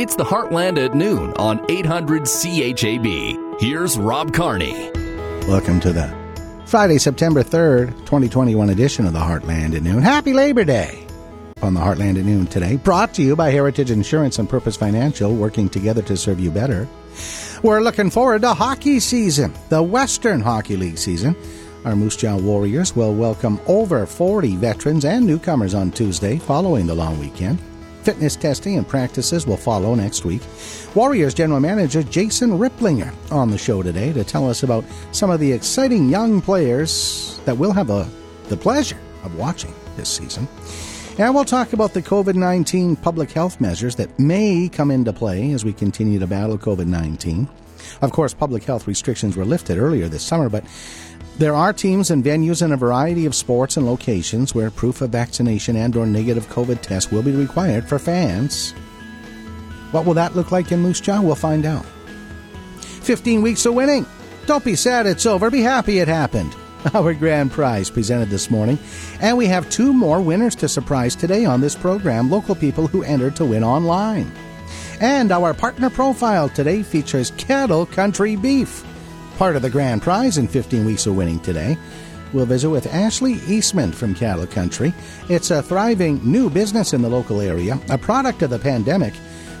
It's the Heartland at noon on 800 CHAB. Here's Rob Carney. Welcome to the Friday, September 3rd, 2021 edition of the Heartland at noon. Happy Labor Day! On the Heartland at noon today, brought to you by Heritage Insurance and Purpose Financial, working together to serve you better. We're looking forward to hockey season, the Western Hockey League season. Our Moose Jaw Warriors will welcome over 40 veterans and newcomers on Tuesday following the long weekend. Fitness testing and practices will follow next week. Warriors General Manager Jason Ripplinger on the show today to tell us about some of the exciting young players that we'll have a, the pleasure of watching this season. And we'll talk about the COVID 19 public health measures that may come into play as we continue to battle COVID 19. Of course, public health restrictions were lifted earlier this summer, but there are teams and venues in a variety of sports and locations where proof of vaccination and or negative COVID test will be required for fans. What will that look like in Moose Jaw? We'll find out. 15 weeks of winning. Don't be sad it's over. Be happy it happened. Our grand prize presented this morning. And we have two more winners to surprise today on this program local people who entered to win online. And our partner profile today features Cattle Country Beef, part of the grand prize in 15 weeks of winning today. We'll visit with Ashley Eastman from Cattle Country. It's a thriving new business in the local area, a product of the pandemic.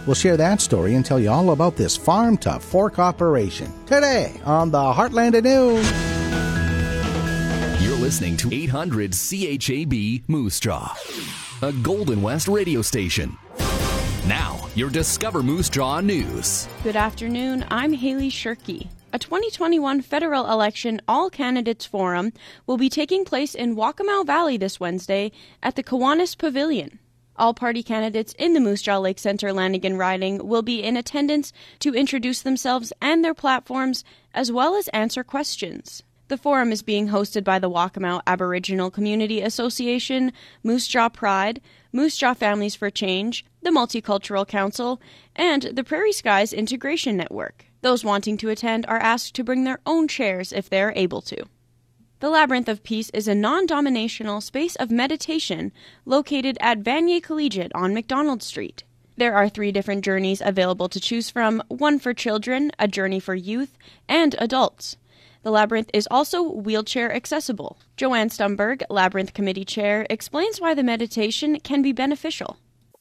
We'll share that story and tell you all about this farm to fork operation today on the Heartland at Noon. You're listening to 800 CHAB Moose Jaw, a Golden West radio station. Now, your Discover Moose Jaw news. Good afternoon. I'm Haley Shirky. A 2021 federal election all candidates forum will be taking place in Wakamow Valley this Wednesday at the Kiwanis Pavilion. All party candidates in the Moose Jaw Lake Center Lanigan riding will be in attendance to introduce themselves and their platforms, as well as answer questions. The forum is being hosted by the Wakamow Aboriginal Community Association, Moose Jaw Pride, Moose Jaw Families for Change, the Multicultural Council, and the Prairie Skies Integration Network. Those wanting to attend are asked to bring their own chairs if they are able to. The Labyrinth of Peace is a non dominational space of meditation located at Vanier Collegiate on McDonald Street. There are three different journeys available to choose from one for children, a journey for youth, and adults. The labyrinth is also wheelchair accessible. Joanne Stumberg, Labyrinth Committee Chair, explains why the meditation can be beneficial.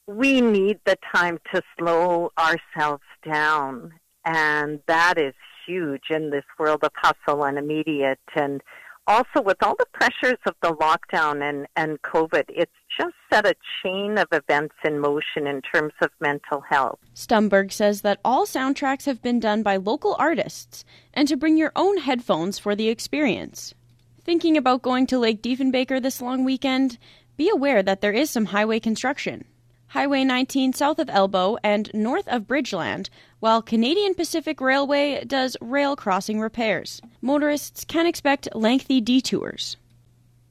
We need the time to slow ourselves down, and that is huge in this world of hustle and immediate. And also, with all the pressures of the lockdown and, and COVID, it's just set a chain of events in motion in terms of mental health. Stumberg says that all soundtracks have been done by local artists and to bring your own headphones for the experience. Thinking about going to Lake Diefenbaker this long weekend? Be aware that there is some highway construction. Highway 19 south of Elbow and north of Bridgeford, while Canadian Pacific Railway does rail crossing repairs. Motorists can expect lengthy detours.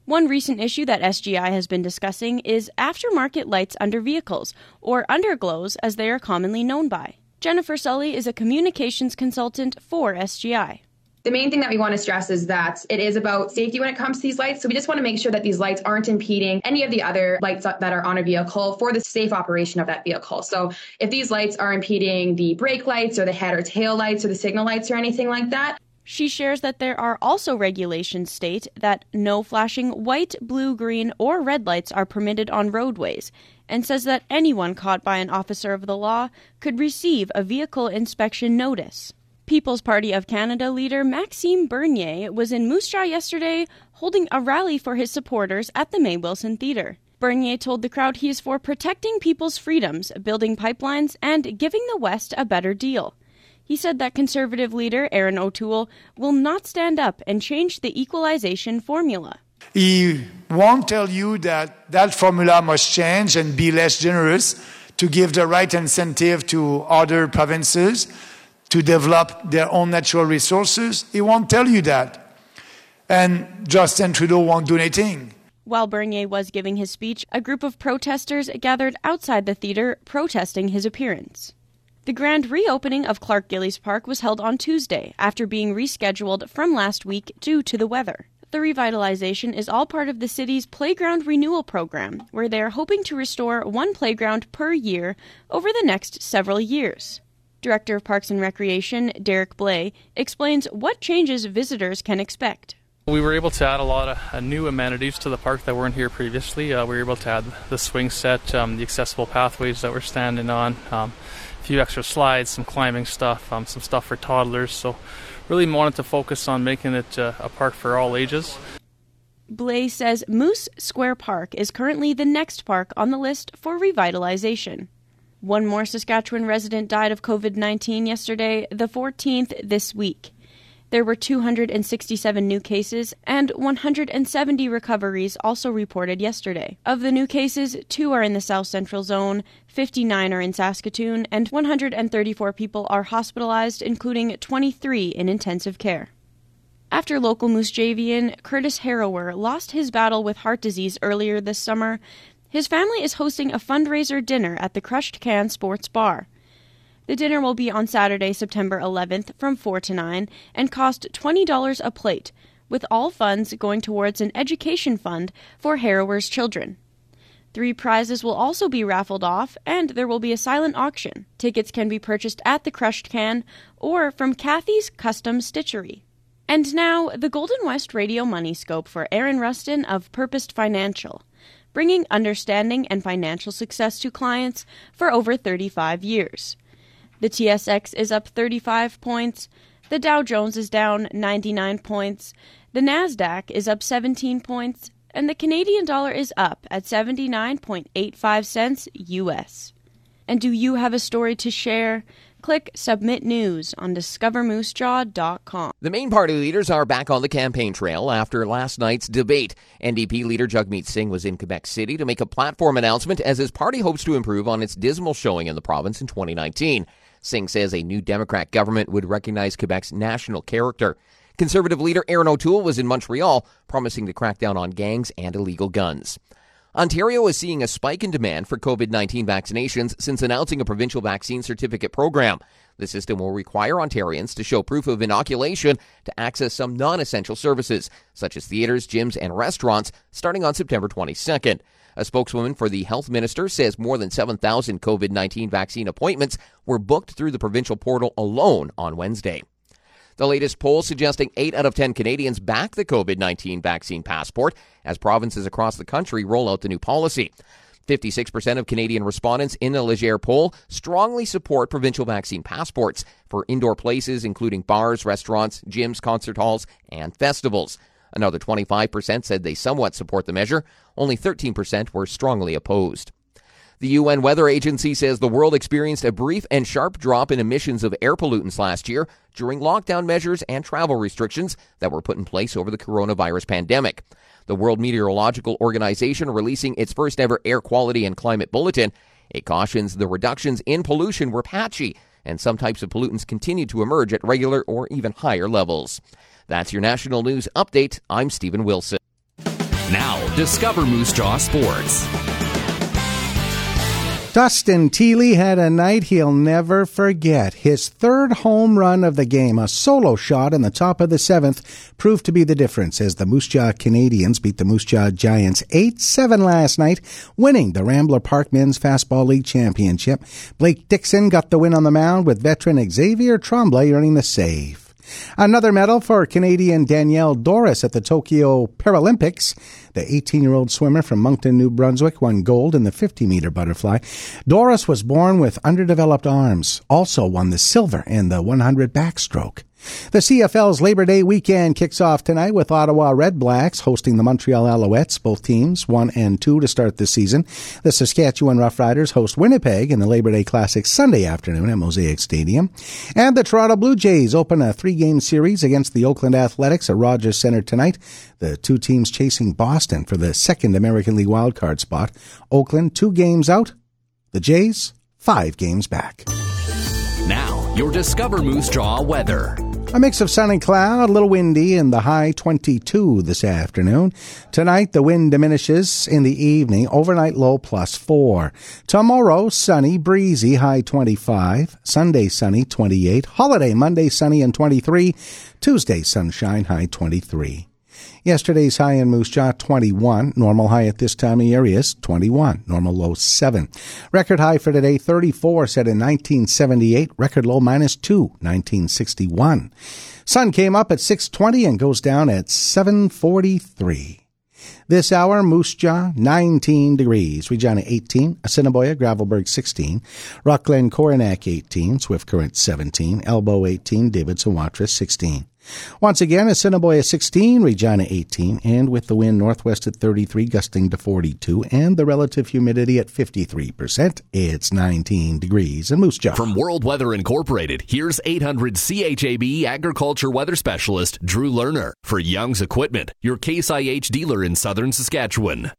One recent issue that SGI has been discussing is aftermarket lights under vehicles, or underglows as they are commonly known by. Jennifer Sully is a communications consultant for SGI. The main thing that we want to stress is that it is about safety when it comes to these lights. So we just want to make sure that these lights aren't impeding any of the other lights that are on a vehicle for the safe operation of that vehicle. So if these lights are impeding the brake lights or the head or tail lights or the signal lights or anything like that, she shares that there are also regulations state that no flashing white, blue, green, or red lights are permitted on roadways, and says that anyone caught by an officer of the law could receive a vehicle inspection notice. People's Party of Canada leader Maxime Bernier was in Moose Jaw yesterday holding a rally for his supporters at the Mae Wilson Theatre. Bernier told the crowd he is for protecting people's freedoms, building pipelines, and giving the West a better deal. He said that conservative leader Erin O'Toole will not stand up and change the equalization formula. He won't tell you that that formula must change and be less generous to give the right incentive to other provinces to develop their own natural resources. He won't tell you that. And Justin Trudeau won't do anything. While Bernier was giving his speech, a group of protesters gathered outside the theater protesting his appearance. The grand reopening of Clark Gillies Park was held on Tuesday after being rescheduled from last week due to the weather. The revitalization is all part of the city's playground renewal program, where they are hoping to restore one playground per year over the next several years. Director of Parks and Recreation, Derek Blais, explains what changes visitors can expect. We were able to add a lot of uh, new amenities to the park that weren't here previously. Uh, we were able to add the swing set, um, the accessible pathways that we're standing on, um, a few extra slides, some climbing stuff, um, some stuff for toddlers. So, really wanted to focus on making it uh, a park for all ages. Blay says Moose Square Park is currently the next park on the list for revitalization. One more Saskatchewan resident died of COVID 19 yesterday, the 14th this week. There were 267 new cases and 170 recoveries also reported yesterday. Of the new cases, two are in the South Central Zone, 59 are in Saskatoon, and 134 people are hospitalized, including 23 in intensive care. After local Moose Javian Curtis Harrower lost his battle with heart disease earlier this summer, his family is hosting a fundraiser dinner at the Crushed Can Sports Bar. The dinner will be on Saturday, September 11th from 4 to 9 and cost $20 a plate, with all funds going towards an education fund for Harrower's children. Three prizes will also be raffled off, and there will be a silent auction. Tickets can be purchased at the Crushed Can or from Kathy's Custom Stitchery. And now, the Golden West Radio Money Scope for Aaron Rustin of Purpose Financial bringing understanding and financial success to clients for over 35 years. The TSX is up 35 points, the Dow Jones is down 99 points, the Nasdaq is up 17 points, and the Canadian dollar is up at 79.85 cents US. And do you have a story to share? Click Submit News on discovermoosejaw.com. The main party leaders are back on the campaign trail after last night's debate. NDP leader Jagmeet Singh was in Quebec City to make a platform announcement as his party hopes to improve on its dismal showing in the province in 2019. Singh says a new Democrat government would recognize Quebec's national character. Conservative leader Erin O'Toole was in Montreal, promising to crack down on gangs and illegal guns. Ontario is seeing a spike in demand for COVID 19 vaccinations since announcing a provincial vaccine certificate program. The system will require Ontarians to show proof of inoculation to access some non essential services, such as theaters, gyms, and restaurants, starting on September 22nd. A spokeswoman for the health minister says more than 7,000 COVID 19 vaccine appointments were booked through the provincial portal alone on Wednesday. The latest poll suggesting 8 out of 10 Canadians back the COVID 19 vaccine passport as provinces across the country roll out the new policy. 56% of Canadian respondents in the Leger poll strongly support provincial vaccine passports for indoor places, including bars, restaurants, gyms, concert halls, and festivals. Another 25% said they somewhat support the measure. Only 13% were strongly opposed. The UN Weather Agency says the world experienced a brief and sharp drop in emissions of air pollutants last year during lockdown measures and travel restrictions that were put in place over the coronavirus pandemic. The World Meteorological Organization releasing its first ever air quality and climate bulletin. It cautions the reductions in pollution were patchy and some types of pollutants continue to emerge at regular or even higher levels. That's your national news update. I'm Stephen Wilson. Now, discover Moose Jaw Sports. Dustin Thiele had a night he'll never forget. His third home run of the game, a solo shot in the top of the seventh, proved to be the difference as the Moose Jaw Canadians beat the Moose Jaw Giants 8-7 last night, winning the Rambler Park Men's Fastball League Championship. Blake Dixon got the win on the mound with veteran Xavier Tremblay earning the save. Another medal for Canadian Danielle Dorris at the Tokyo Paralympics. The 18 year old swimmer from Moncton, New Brunswick won gold in the 50 meter butterfly. Dorris was born with underdeveloped arms, also won the silver in the 100 backstroke. The CFL's Labor Day weekend kicks off tonight with Ottawa Red Blacks hosting the Montreal Alouettes, both teams one and two to start the season. The Saskatchewan Roughriders host Winnipeg in the Labor Day Classic Sunday afternoon at Mosaic Stadium. And the Toronto Blue Jays open a three game series against the Oakland Athletics at Rogers Center tonight. The two teams chasing Boston for the second American League wildcard spot. Oakland two games out. The Jays five games back. Now, your Discover Moose Jaw weather. A mix of sun and cloud, a little windy, and the high 22 this afternoon. Tonight, the wind diminishes in the evening, overnight low plus 4. Tomorrow, sunny, breezy, high 25. Sunday, sunny, 28. Holiday, Monday, sunny and 23. Tuesday, sunshine, high 23. Yesterday's high in Moose Jaw, 21. Normal high at this time of year is 21. Normal low, 7. Record high for today, 34, set in 1978. Record low, minus 2, 1961. Sun came up at 620 and goes down at 743. This hour, Moose Jaw, 19 degrees. Regina, 18. Assiniboia, Gravelbourg, 16. Rockglen, Coronach, 18. Swift Current, 17. Elbow, 18. Davidson, Watrous, 16. Once again, Assiniboia 16, Regina 18, and with the wind northwest at 33, gusting to 42, and the relative humidity at 53%, it's 19 degrees in Moose Jaw. From World Weather Incorporated, here's 800 CHAB agriculture weather specialist Drew Lerner for Young's Equipment, your Case IH dealer in southern Saskatchewan.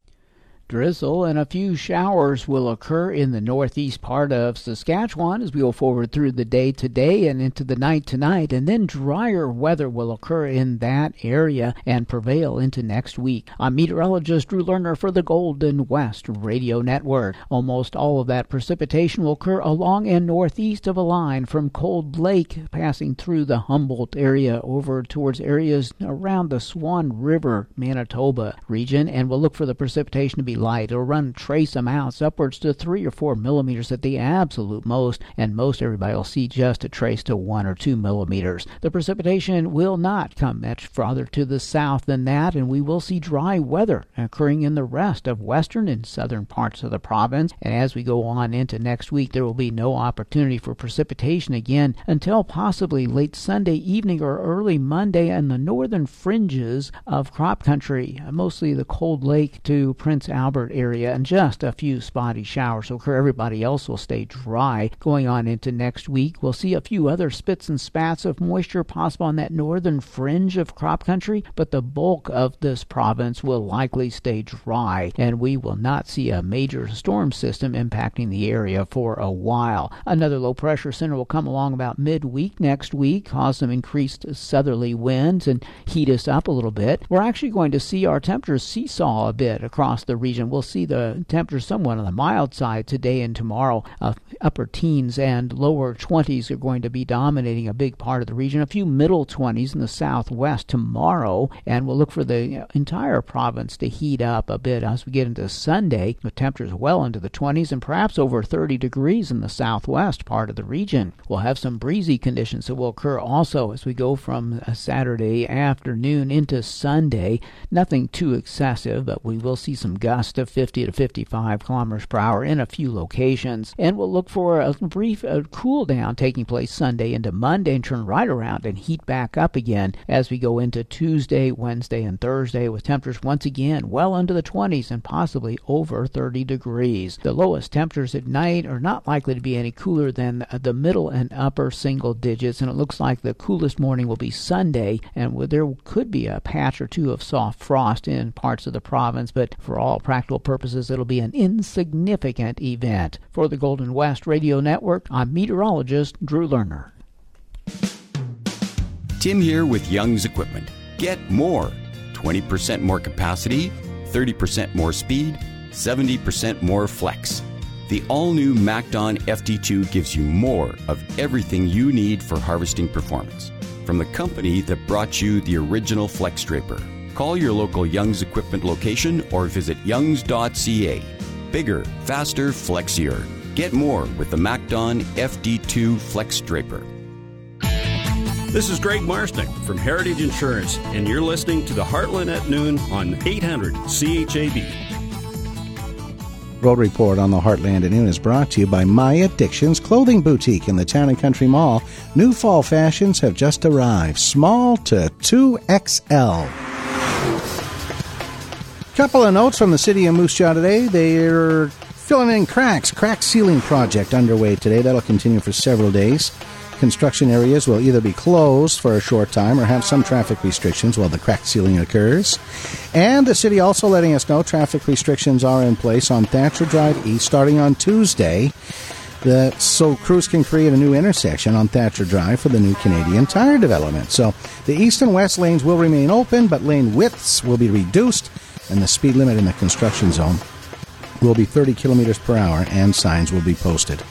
Drizzle and a few showers will occur in the northeast part of Saskatchewan as we go forward through the day today and into the night tonight, and then drier weather will occur in that area and prevail into next week. I'm meteorologist Drew Lerner for the Golden West Radio Network. Almost all of that precipitation will occur along and northeast of a line from Cold Lake, passing through the Humboldt area over towards areas around the Swan River, Manitoba region, and we'll look for the precipitation to be light. It'll run trace amounts upwards to three or four millimeters at the absolute most, and most everybody will see just a trace to one or two millimeters. The precipitation will not come much farther to the south than that, and we will see dry weather occurring in the rest of western and southern parts of the province. And as we go on into next week, there will be no opportunity for precipitation again until possibly late Sunday evening or early Monday in the northern fringes of crop country, mostly the Cold Lake to Prince Albert Albert area and just a few spotty showers occur. Everybody else will stay dry. Going on into next week, we'll see a few other spits and spats of moisture possible on that northern fringe of crop country, but the bulk of this province will likely stay dry, and we will not see a major storm system impacting the area for a while. Another low pressure center will come along about midweek next week, cause some increased southerly winds and heat us up a little bit. We're actually going to see our temperatures seesaw a bit across the region region. We'll see the temperature somewhat on the mild side today and tomorrow. Uh, upper teens and lower 20s are going to be dominating a big part of the region. A few middle 20s in the southwest tomorrow, and we'll look for the entire province to heat up a bit as we get into Sunday. The temperatures well into the 20s and perhaps over 30 degrees in the southwest part of the region. We'll have some breezy conditions that will occur also as we go from Saturday afternoon into Sunday. Nothing too excessive, but we will see some gusts gust of 50 to 55 kilometers per hour in a few locations. And we'll look for a brief uh, cool down taking place Sunday into Monday and turn right around and heat back up again as we go into Tuesday, Wednesday, and Thursday with temperatures once again well under the 20s and possibly over 30 degrees. The lowest temperatures at night are not likely to be any cooler than the middle and upper single digits, and it looks like the coolest morning will be Sunday, and there could be a patch or two of soft frost in parts of the province, but for all practical purposes, it'll be an insignificant event. For the Golden West Radio Network, I'm meteorologist Drew Lerner. Tim here with Young's Equipment. Get more 20% more capacity, 30% more speed, 70% more flex. The all new MacDon FD2 gives you more of everything you need for harvesting performance. From the company that brought you the original Flex Draper Call your local Young's Equipment location or visit youngs.ca. Bigger, faster, flexier. Get more with the MacDon FD2 Flex Draper. This is Greg Marsnick from Heritage Insurance, and you're listening to the Heartland at Noon on 800 CHAB. Road Report on the Heartland at Noon is brought to you by My Addictions Clothing Boutique in the Town and Country Mall. New fall fashions have just arrived, small to 2XL. Couple of notes from the city of Moose Jaw today. They're filling in cracks. Crack sealing project underway today. That'll continue for several days. Construction areas will either be closed for a short time or have some traffic restrictions while the crack sealing occurs. And the city also letting us know traffic restrictions are in place on Thatcher Drive East starting on Tuesday. So crews can create a new intersection on Thatcher Drive for the new Canadian Tire development. So the east and west lanes will remain open, but lane widths will be reduced and the speed limit in the construction zone will be 30 kilometers per hour, and signs will be posted.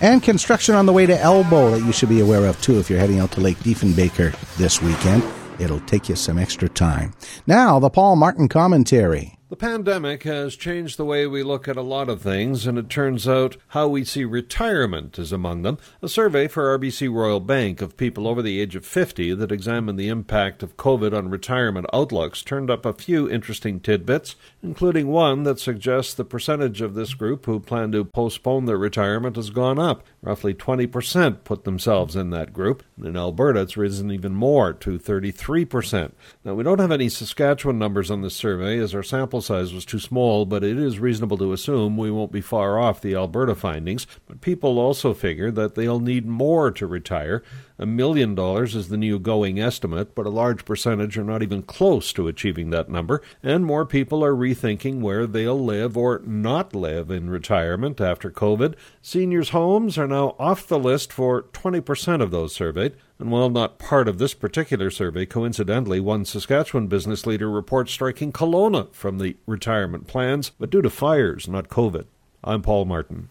And construction on the way to Elbow that you should be aware of too if you're heading out to Lake Diefenbaker this weekend. it'll take you some extra time. Now, the Paul Martin commentary. The pandemic has changed the way we look at a lot of things, and it turns out how we see retirement is among them. A survey for RBC Royal Bank of people over the age of 50 that examined the impact of COVID on retirement outlooks turned up a few interesting tidbits, including one that suggests the percentage of this group who plan to postpone their retirement has gone up. Roughly 20% put themselves in that group. In Alberta, it's risen even more to 33%. Now, we don't have any Saskatchewan numbers on this survey as our sample size was too small, but it is reasonable to assume we won't be far off the Alberta findings. But people also figure that they'll need more to retire. A million dollars is the new going estimate, but a large percentage are not even close to achieving that number, and more people are rethinking where they'll live or not live in retirement after COVID. Seniors' homes are now off the list for 20% of those surveyed. And while not part of this particular survey, coincidentally, one Saskatchewan business leader reports striking Kelowna from the retirement plans, but due to fires, not COVID. I'm Paul Martin.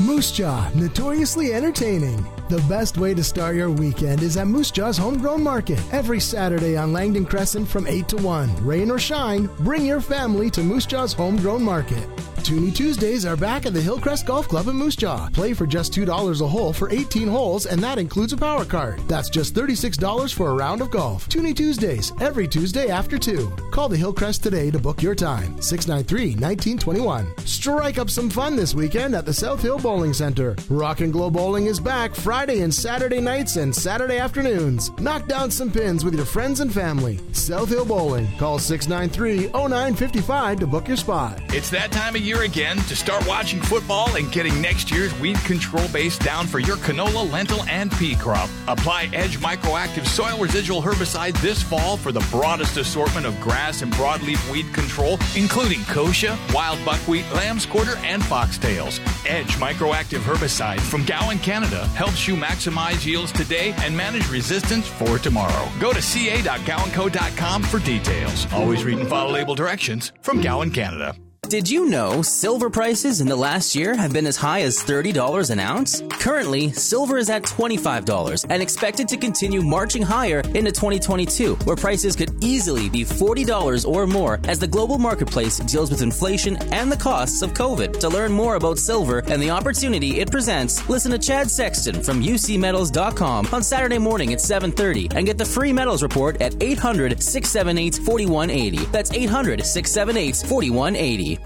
Moose Jaw, notoriously entertaining. The best way to start your weekend is at Moose Jaw's Homegrown Market. Every Saturday on Langdon Crescent from 8 to 1. Rain or shine, bring your family to Moose Jaw's Homegrown Market. Toonie Tuesdays are back at the Hillcrest Golf Club in Moose Jaw. Play for just $2 a hole for 18 holes, and that includes a power card. That's just $36 for a round of golf. Toonie Tuesdays, every Tuesday after 2. Call the Hillcrest today to book your time. 693 1921. Strike up some fun this weekend at the South Hill Bowling Center. Rock and Glow Bowling is back Friday and Saturday nights and Saturday afternoons. Knock down some pins with your friends and family. South Hill Bowling. Call 693 0955 to book your spot. It's that time of year again to start watching football and getting next year's weed control base down for your canola, lentil, and pea crop. Apply Edge Microactive Soil Residual Herbicide this fall for the broadest assortment of grass and broadleaf weed control, including kochia, wild buckwheat, lamb's quarter, and foxtails. Edge Microactive Herbicide from Gowan, Canada helps you maximize yields today and manage resistance for tomorrow. Go to ca.gowanco.com for details. Always read and follow label directions from Gowan, Canada. Did you know silver prices in the last year have been as high as $30 an ounce? Currently, silver is at $25 and expected to continue marching higher into 2022, where prices could easily be $40 or more as the global marketplace deals with inflation and the costs of COVID. To learn more about silver and the opportunity it presents, listen to Chad Sexton from ucmetals.com on Saturday morning at 7:30 and get the free metals report at 800-678-4180. That's 800-678-4180.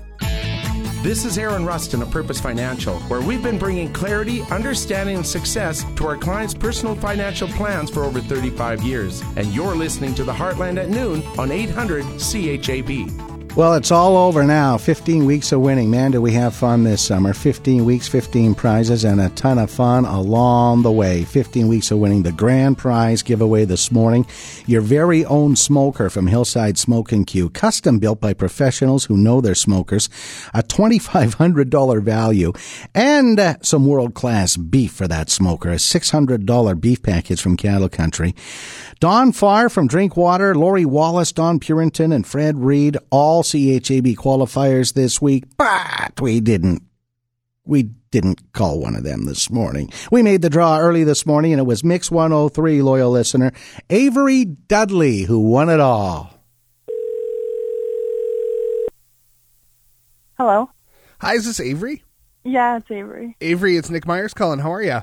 This is Aaron Rustin of Purpose Financial, where we've been bringing clarity, understanding, and success to our clients' personal financial plans for over 35 years. And you're listening to the Heartland at noon on 800 CHAB. Well, it's all over now. 15 weeks of winning. Man, do we have fun this summer. 15 weeks, 15 prizes, and a ton of fun along the way. 15 weeks of winning. The grand prize giveaway this morning. Your very own smoker from Hillside Smoke and Q. Custom built by professionals who know their smokers. A $2,500 value. And uh, some world class beef for that smoker. A $600 beef package from Cattle Country. Don Farr from Drinkwater, Lori Wallace, Don Purinton, and Fred Reed all CHAB qualifiers this week, but we didn't. We didn't call one of them this morning. We made the draw early this morning, and it was Mix 103 loyal listener Avery Dudley who won it all. Hello. Hi, is this Avery? Yeah, it's Avery. Avery, it's Nick Myers calling. How are you?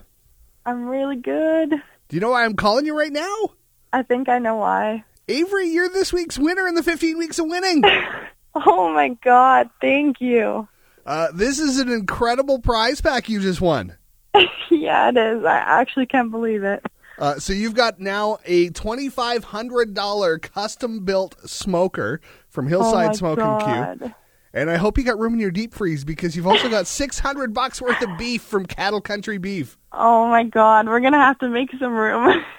I'm really good. Do you know why I'm calling you right now? I think I know why. Avery, you're this week's winner in the 15 weeks of winning. oh my god, thank you. Uh, this is an incredible prize pack you just won. yeah, it is. I actually can't believe it. Uh, so you've got now a twenty-five hundred dollar custom-built smoker from Hillside oh god. and Q. And I hope you got room in your deep freeze because you've also got six hundred bucks worth of beef from Cattle Country Beef. Oh my god, we're gonna have to make some room.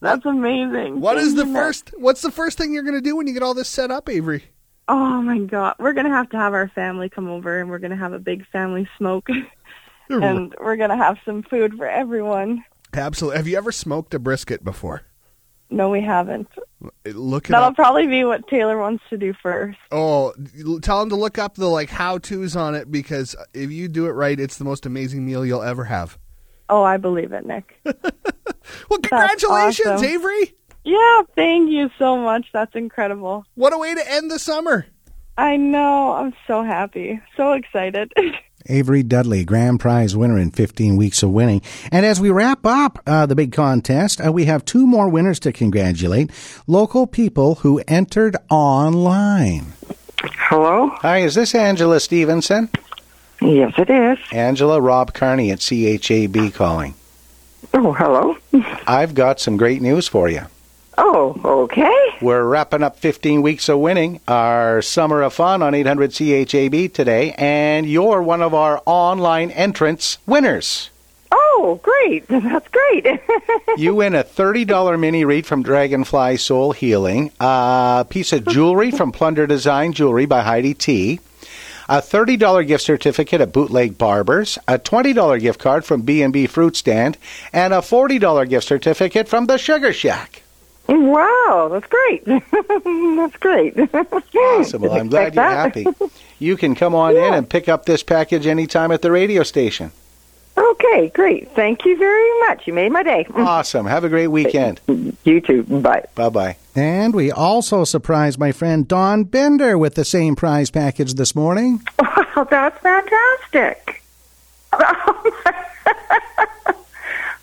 That's amazing. What Thank is the first? What's the first thing you're going to do when you get all this set up, Avery? Oh my god, we're gonna have to have our family come over, and we're gonna have a big family smoke, and we're gonna have some food for everyone. Absolutely. Have you ever smoked a brisket before? No, we haven't. Look it That'll up. probably be what Taylor wants to do first. Oh, tell him to look up the like how tos on it because if you do it right, it's the most amazing meal you'll ever have. Oh, I believe it, Nick. Well, congratulations, awesome. Avery. Yeah, thank you so much. That's incredible. What a way to end the summer. I know. I'm so happy. So excited. Avery Dudley, grand prize winner in 15 weeks of winning. And as we wrap up uh, the big contest, uh, we have two more winners to congratulate local people who entered online. Hello? Hi, is this Angela Stevenson? Yes, it is. Angela Rob Carney at CHAB calling. Oh, hello. I've got some great news for you. Oh, okay. We're wrapping up 15 weeks of winning our Summer of Fun on 800 CHAB today, and you're one of our online entrance winners. Oh, great. That's great. you win a $30 mini read from Dragonfly Soul Healing, a piece of jewelry from Plunder Design Jewelry by Heidi T, a $30 gift certificate at Bootleg Barbers, a $20 gift card from B&B Fruit Stand, and a $40 gift certificate from the Sugar Shack. Wow, that's great. that's great. Awesome. Well, I'm glad you're happy. You can come on in and pick up this package anytime at the radio station. Okay, great. Thank you very much. You made my day. Awesome. Have a great weekend. You too. Bye. Bye bye. And we also surprised my friend Don Bender with the same prize package this morning. Wow, that's fantastic.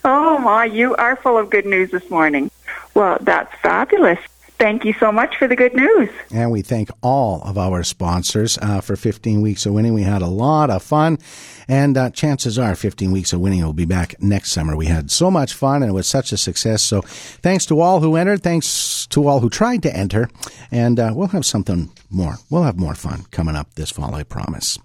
oh my, you are full of good news this morning. Well, that's fabulous. Thank you so much for the good news. And we thank all of our sponsors uh, for 15 weeks of winning. We had a lot of fun. And uh, chances are 15 weeks of winning will be back next summer. We had so much fun and it was such a success. So thanks to all who entered. Thanks to all who tried to enter. And uh, we'll have something more. We'll have more fun coming up this fall, I promise.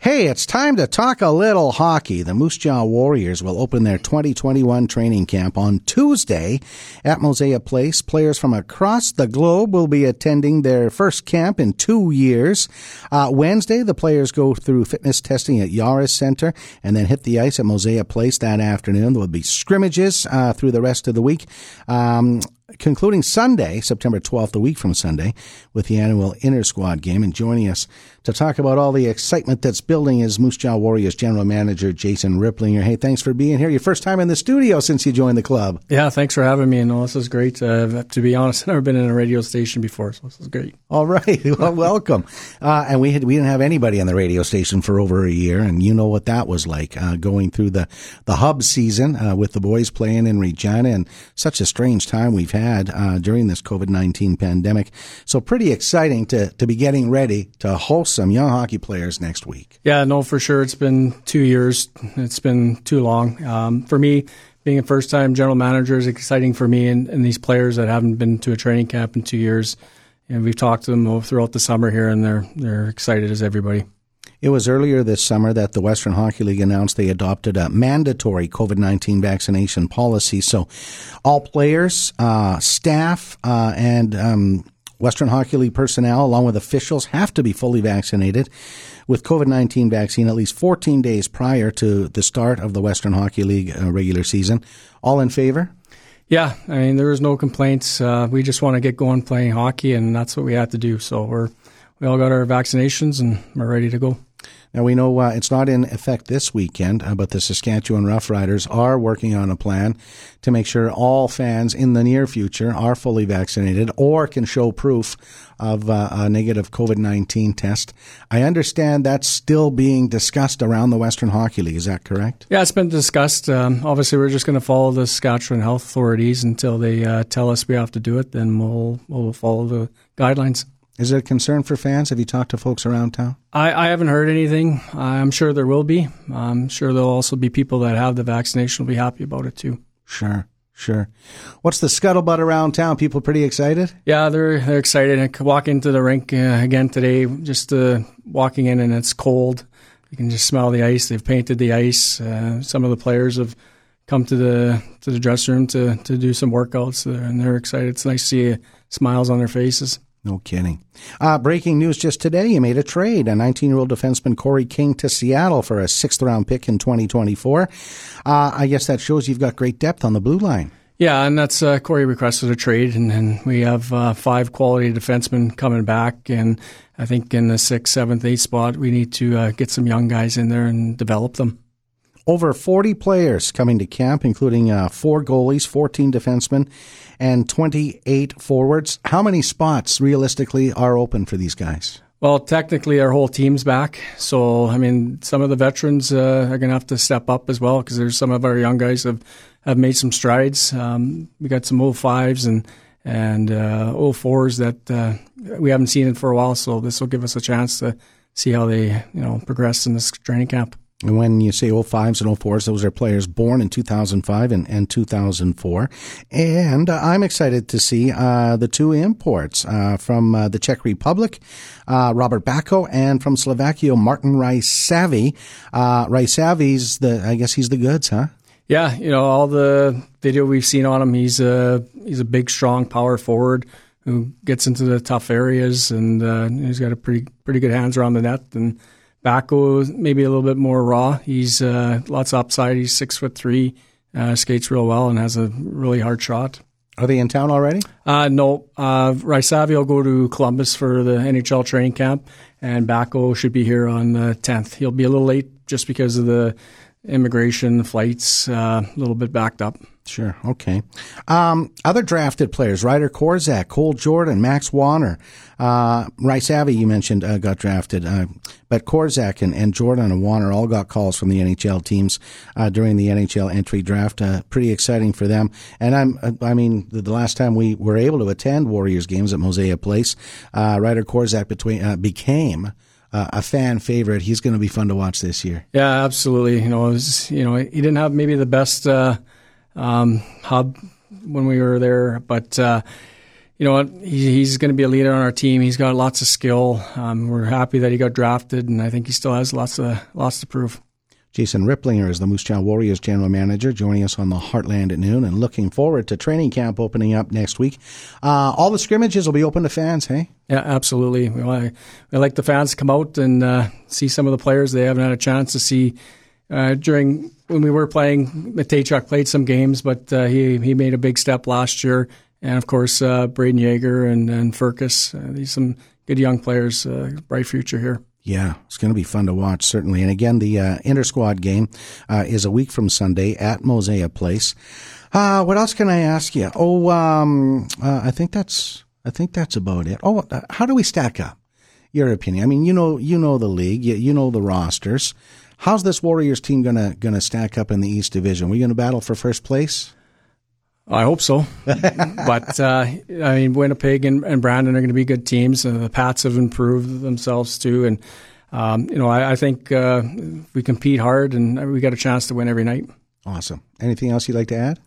Hey, it's time to talk a little hockey. The Moose Jaw Warriors will open their 2021 training camp on Tuesday at Mosaic Place. Players from across the globe will be attending their first camp in two years. Uh, Wednesday, the players go through fitness testing at Yaris Center and then hit the ice at Mosaic Place that afternoon. There will be scrimmages uh, through the rest of the week. Um, concluding Sunday, September 12th, a week from Sunday, with the annual Inter Squad game. And joining us to talk about all the excitement that's building is Moose Jaw Warriors General Manager Jason Ripplinger. Hey, thanks for being here. Your first time in the studio since you joined the club. Yeah, thanks for having me. And this is great. Uh, to be honest, I've never been in a radio station before, so this is great. All right, well, welcome. Uh, and we had we didn't have anybody on the radio station for over a year, and you know what that was like uh, going through the the hub season uh, with the boys playing in Regina, and such a strange time we've had uh, during this COVID nineteen pandemic. So pretty exciting to to be getting ready to host some young hockey players next week. Yeah, no, for sure. It's been two years. It's been too long um, for me. Being a first time general manager is exciting for me and, and these players that haven't been to a training camp in two years. And we've talked to them throughout the summer here, and they're they're excited as everybody. It was earlier this summer that the Western Hockey League announced they adopted a mandatory COVID 19 vaccination policy. So all players, uh, staff, uh, and um, Western Hockey League personnel, along with officials, have to be fully vaccinated with COVID 19 vaccine at least 14 days prior to the start of the Western Hockey League uh, regular season. All in favor? Yeah, I mean, there is no complaints. Uh, we just want to get going playing hockey, and that's what we have to do. So we're we all got our vaccinations and we're ready to go. Now we know uh, it's not in effect this weekend, uh, but the Saskatchewan Roughriders are working on a plan to make sure all fans in the near future are fully vaccinated or can show proof of uh, a negative COVID 19 test. I understand that's still being discussed around the Western Hockey League. Is that correct? Yeah, it's been discussed. Um, obviously, we're just going to follow the Saskatchewan health authorities until they uh, tell us we have to do it. Then we'll we'll follow the guidelines. Is it a concern for fans? Have you talked to folks around town? I, I haven't heard anything. I'm sure there will be. I'm sure there'll also be people that have the vaccination will be happy about it too. Sure, sure. What's the scuttlebutt around town? People pretty excited? Yeah, they're they're excited. I walk into the rink uh, again today, just uh, walking in, and it's cold. You can just smell the ice. They've painted the ice. Uh, some of the players have come to the to the dressing room to to do some workouts, and they're excited. It's nice to see smiles on their faces. No kidding. Uh, breaking news just today you made a trade. A 19 year old defenseman, Corey King, to Seattle for a sixth round pick in 2024. Uh, I guess that shows you've got great depth on the blue line. Yeah, and that's uh, Corey requested a trade, and, and we have uh, five quality defensemen coming back. And I think in the sixth, seventh, eighth spot, we need to uh, get some young guys in there and develop them. Over 40 players coming to camp, including uh, four goalies, 14 defensemen, and 28 forwards. How many spots realistically are open for these guys? Well, technically, our whole team's back. So, I mean, some of the veterans uh, are going to have to step up as well because there's some of our young guys have have made some strides. Um, we got some 05s and and uh, 04s that uh, we haven't seen in for a while. So this will give us a chance to see how they you know progress in this training camp. And when you say 05s and 04s, those are players born in 2005 and, and 2004. And uh, I'm excited to see uh, the two imports uh, from uh, the Czech Republic, uh, Robert Bako, and from Slovakia, Martin Rysavy. Uh, Rysavy's the, I guess he's the goods, huh? Yeah, you know all the video we've seen on him. He's a he's a big, strong power forward who gets into the tough areas, and uh, he's got a pretty pretty good hands around the net. And Bako maybe a little bit more raw. He's uh, lots of upside. He's six foot three, uh, skates real well, and has a really hard shot. Are they in town already? Uh, no. Uh, Rysavy will go to Columbus for the NHL training camp, and Bako should be here on the 10th. He'll be a little late just because of the immigration flights uh, a little bit backed up. Sure. Okay. Um, other drafted players: Ryder Korczak, Cole Jordan, Max Wanner, uh, Rysavy. You mentioned uh, got drafted, uh, but Korczak and, and Jordan and Wanner all got calls from the NHL teams uh, during the NHL entry draft. Uh, pretty exciting for them. And I'm, I mean, the, last time we were able to attend Warriors games at Mosaic Place, uh, Ryder Korczak between became uh, a fan favorite. He's going to be fun to watch this year. Yeah, absolutely. You know, was, you know, he didn't have maybe the best uh, um, hub when we were there, but uh, you know what? He, he's going to be a leader on our team. He's got lots of skill. Um, we're happy that he got drafted, and I think he still has lots of lots to prove. Jason Ripplinger is the Moose Jaw Warriors general manager, joining us on the Heartland at noon, and looking forward to training camp opening up next week. Uh, all the scrimmages will be open to fans, hey? Yeah, absolutely. We, I, I like the fans to come out and uh, see some of the players they haven't had a chance to see uh, during when we were playing. Mateychuk played some games, but uh, he he made a big step last year, and of course uh, Brayden Yager and and Firkus. Uh, these some good young players, bright future here. Yeah, it's going to be fun to watch, certainly. And again, the uh, inter squad game uh, is a week from Sunday at Mosaic Place. Uh, what else can I ask you? Oh, um, uh, I think that's I think that's about it. Oh, uh, how do we stack up? Your opinion? I mean, you know, you know the league, you, you know the rosters. How's this Warriors team gonna gonna stack up in the East Division? We gonna battle for first place? I hope so. but uh, I mean, Winnipeg and, and Brandon are going to be good teams. Uh, the Pats have improved themselves too, and um, you know, I, I think uh, we compete hard and we got a chance to win every night. Awesome. Anything else you'd like to add?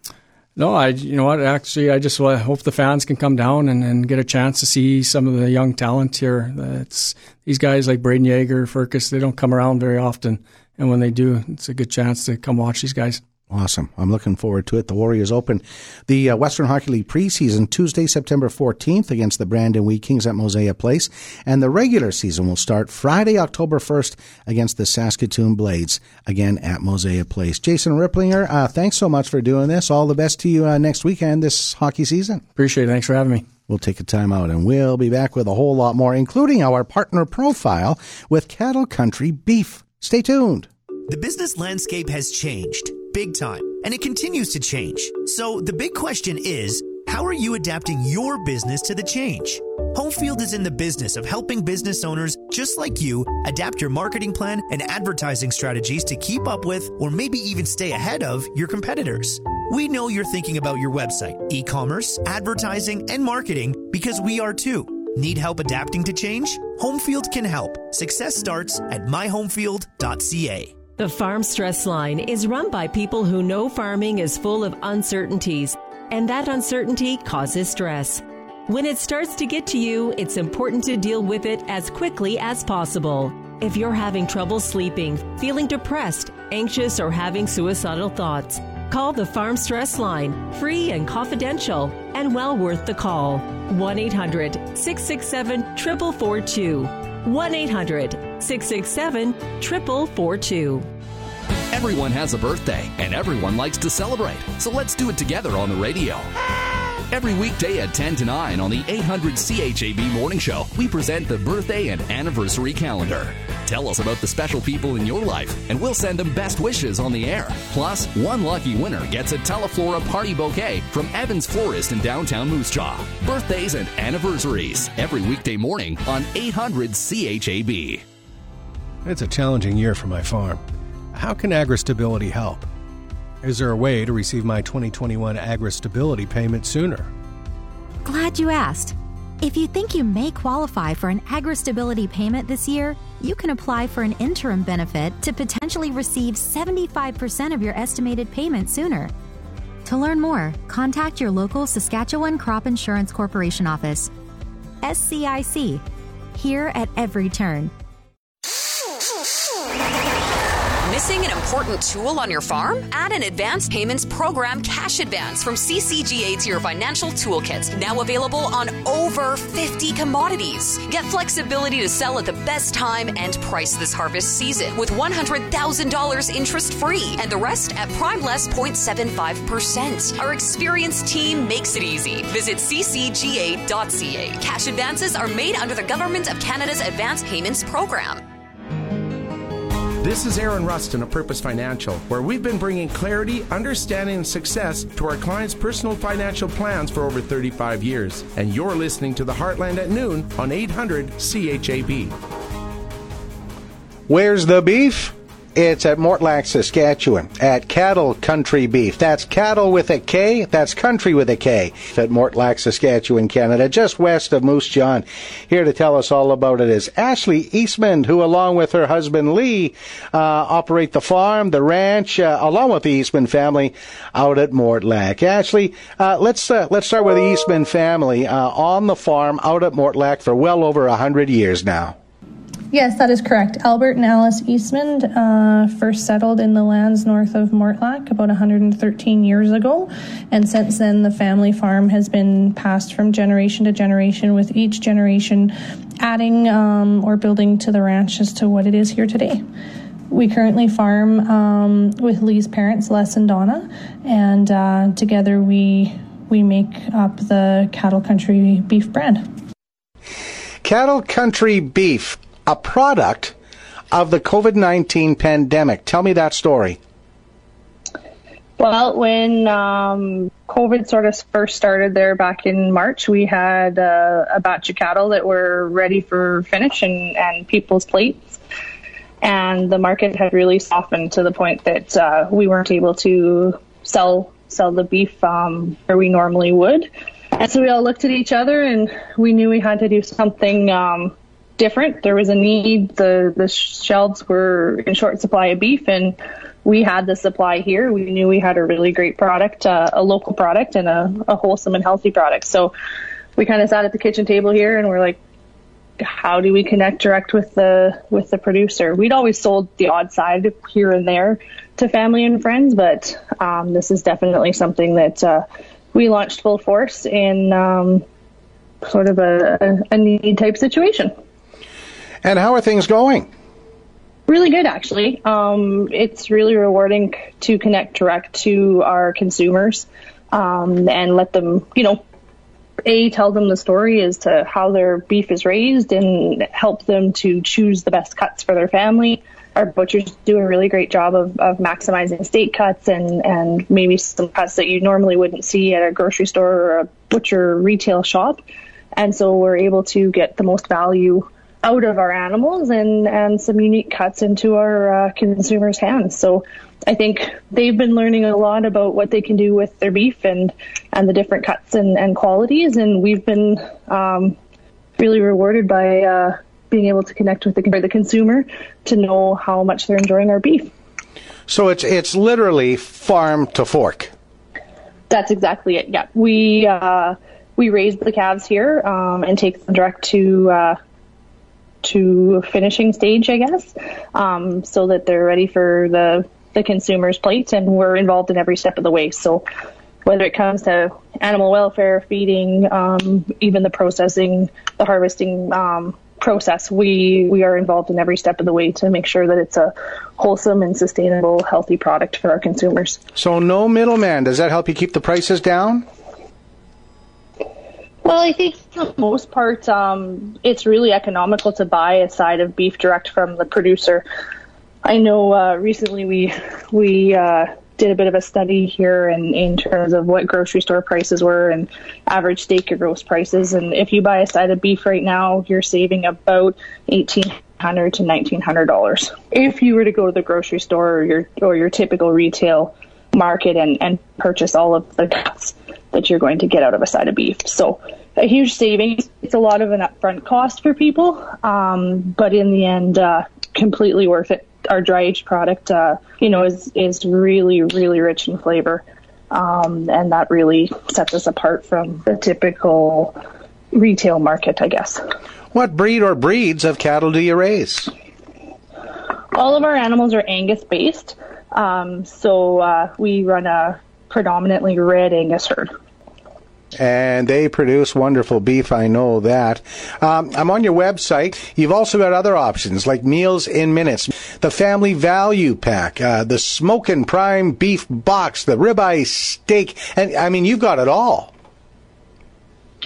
No, I. You know what? Actually, I just hope the fans can come down and, and get a chance to see some of the young talent here. It's these guys like Brayden Yager, Firkus. They don't come around very often, and when they do, it's a good chance to come watch these guys. Awesome. I'm looking forward to it. The Warriors open the uh, Western Hockey League preseason Tuesday, September 14th against the Brandon Wheat Kings at Mosaic Place. And the regular season will start Friday, October 1st against the Saskatoon Blades, again at Mosaic Place. Jason Ripplinger, uh, thanks so much for doing this. All the best to you uh, next weekend, this hockey season. Appreciate it. Thanks for having me. We'll take a time out and we'll be back with a whole lot more, including our partner profile with Cattle Country Beef. Stay tuned. The business landscape has changed big time, and it continues to change. So the big question is, how are you adapting your business to the change? Homefield is in the business of helping business owners just like you adapt your marketing plan and advertising strategies to keep up with or maybe even stay ahead of your competitors. We know you're thinking about your website, e commerce, advertising, and marketing because we are too. Need help adapting to change? Homefield can help. Success starts at myhomefield.ca. The Farm Stress Line is run by people who know farming is full of uncertainties, and that uncertainty causes stress. When it starts to get to you, it's important to deal with it as quickly as possible. If you're having trouble sleeping, feeling depressed, anxious, or having suicidal thoughts, call the Farm Stress Line, free and confidential, and well worth the call. 1 800 667 4442. 1 800 667 4442. Everyone has a birthday, and everyone likes to celebrate. So let's do it together on the radio. Every weekday at 10 to 9 on the 800 CHAB Morning Show, we present the birthday and anniversary calendar. Tell us about the special people in your life, and we'll send them best wishes on the air. Plus, one lucky winner gets a Teleflora party bouquet from Evans Florist in downtown Moose Jaw. Birthdays and anniversaries every weekday morning on 800 CHAB. It's a challenging year for my farm. How can AgriStability help? Is there a way to receive my 2021 AgriStability payment sooner? Glad you asked. If you think you may qualify for an AgriStability payment this year, you can apply for an interim benefit to potentially receive 75% of your estimated payment sooner. To learn more, contact your local Saskatchewan Crop Insurance Corporation office. SCIC. Here at every turn. Missing an important tool on your farm? Add an advanced payments program cash advance from CCGA to your financial toolkit. Now available on over 50 commodities. Get flexibility to sell at the best time and price this harvest season with $100,000 interest free and the rest at prime less 0.75%. Our experienced team makes it easy. Visit ccga.ca. Cash advances are made under the Government of Canada's Advance Payments Program. This is Aaron Rustin of Purpose Financial, where we've been bringing clarity, understanding, and success to our clients' personal financial plans for over 35 years. And you're listening to the Heartland at noon on 800 CHAB. Where's the beef? It's at Mortlach, Saskatchewan, at Cattle Country Beef. That's cattle with a K, that's country with a K, at Mortlach, Saskatchewan, Canada, just west of Moose Jaw. Here to tell us all about it is Ashley Eastman, who, along with her husband Lee, uh, operate the farm, the ranch, uh, along with the Eastman family, out at Mortlach. Ashley, uh, let's uh, let's start with the Eastman family uh, on the farm out at Mortlach for well over a hundred years now. Yes, that is correct. Albert and Alice Eastman uh, first settled in the lands north of Mortlach about 113 years ago, and since then the family farm has been passed from generation to generation, with each generation adding um, or building to the ranch as to what it is here today. We currently farm um, with Lee's parents, Les and Donna, and uh, together we we make up the Cattle Country Beef brand. Cattle Country Beef a product of the COVID 19 pandemic. Tell me that story. Well, when um, COVID sort of first started there back in March, we had uh, a batch of cattle that were ready for finish and, and people's plates. And the market had really softened to the point that uh, we weren't able to sell sell the beef um, where we normally would. And so we all looked at each other and we knew we had to do something um, different. There was a need. The the shelves were in short supply of beef, and we had the supply here. We knew we had a really great product, uh, a local product, and a, a wholesome and healthy product. So we kind of sat at the kitchen table here, and we're like, how do we connect direct with the with the producer? We'd always sold the odd side here and there to family and friends, but um, this is definitely something that uh, we launched full force in um, sort of a, a need type situation. And how are things going? Really good, actually. Um, it's really rewarding to connect direct to our consumers um, and let them, you know, a tell them the story as to how their beef is raised and help them to choose the best cuts for their family. Our butchers do a really great job of, of maximizing steak cuts and, and maybe some cuts that you normally wouldn't see at a grocery store or a butcher retail shop. And so we're able to get the most value out of our animals and, and some unique cuts into our uh, consumers' hands. So I think they've been learning a lot about what they can do with their beef and, and the different cuts and, and qualities. And we've been um, really rewarded by uh, being able to connect with the, the consumer to know how much they're enjoying our beef. So it's it's literally farm to fork. That's exactly it. Yeah, we uh, we raise the calves here um, and take them direct to uh, to a finishing stage, I guess, um, so that they're ready for the the consumer's plate, and we're involved in every step of the way. So whether it comes to animal welfare, feeding, um, even the processing, the harvesting um, process, we we are involved in every step of the way to make sure that it's a wholesome and sustainable, healthy product for our consumers. So no middleman. Does that help you keep the prices down? Well, I think for the most part, um, it's really economical to buy a side of beef direct from the producer. I know uh, recently we we uh, did a bit of a study here in, in terms of what grocery store prices were and average steak or roast prices. And if you buy a side of beef right now, you're saving about eighteen hundred to nineteen hundred dollars. If you were to go to the grocery store or your or your typical retail market and, and purchase all of the cuts that you're going to get out of a side of beef. So a huge savings. It's a lot of an upfront cost for people, um, but in the end, uh, completely worth it. Our dry aged product, uh, you know, is is really really rich in flavor, um, and that really sets us apart from the typical retail market, I guess. What breed or breeds of cattle do you raise? All of our animals are Angus based, um, so uh, we run a predominantly red Angus herd and they produce wonderful beef. I know that. Um, I'm on your website. You've also got other options like meals in minutes, the family value pack, uh, the smoking prime beef box, the ribeye steak, and I mean you've got it all.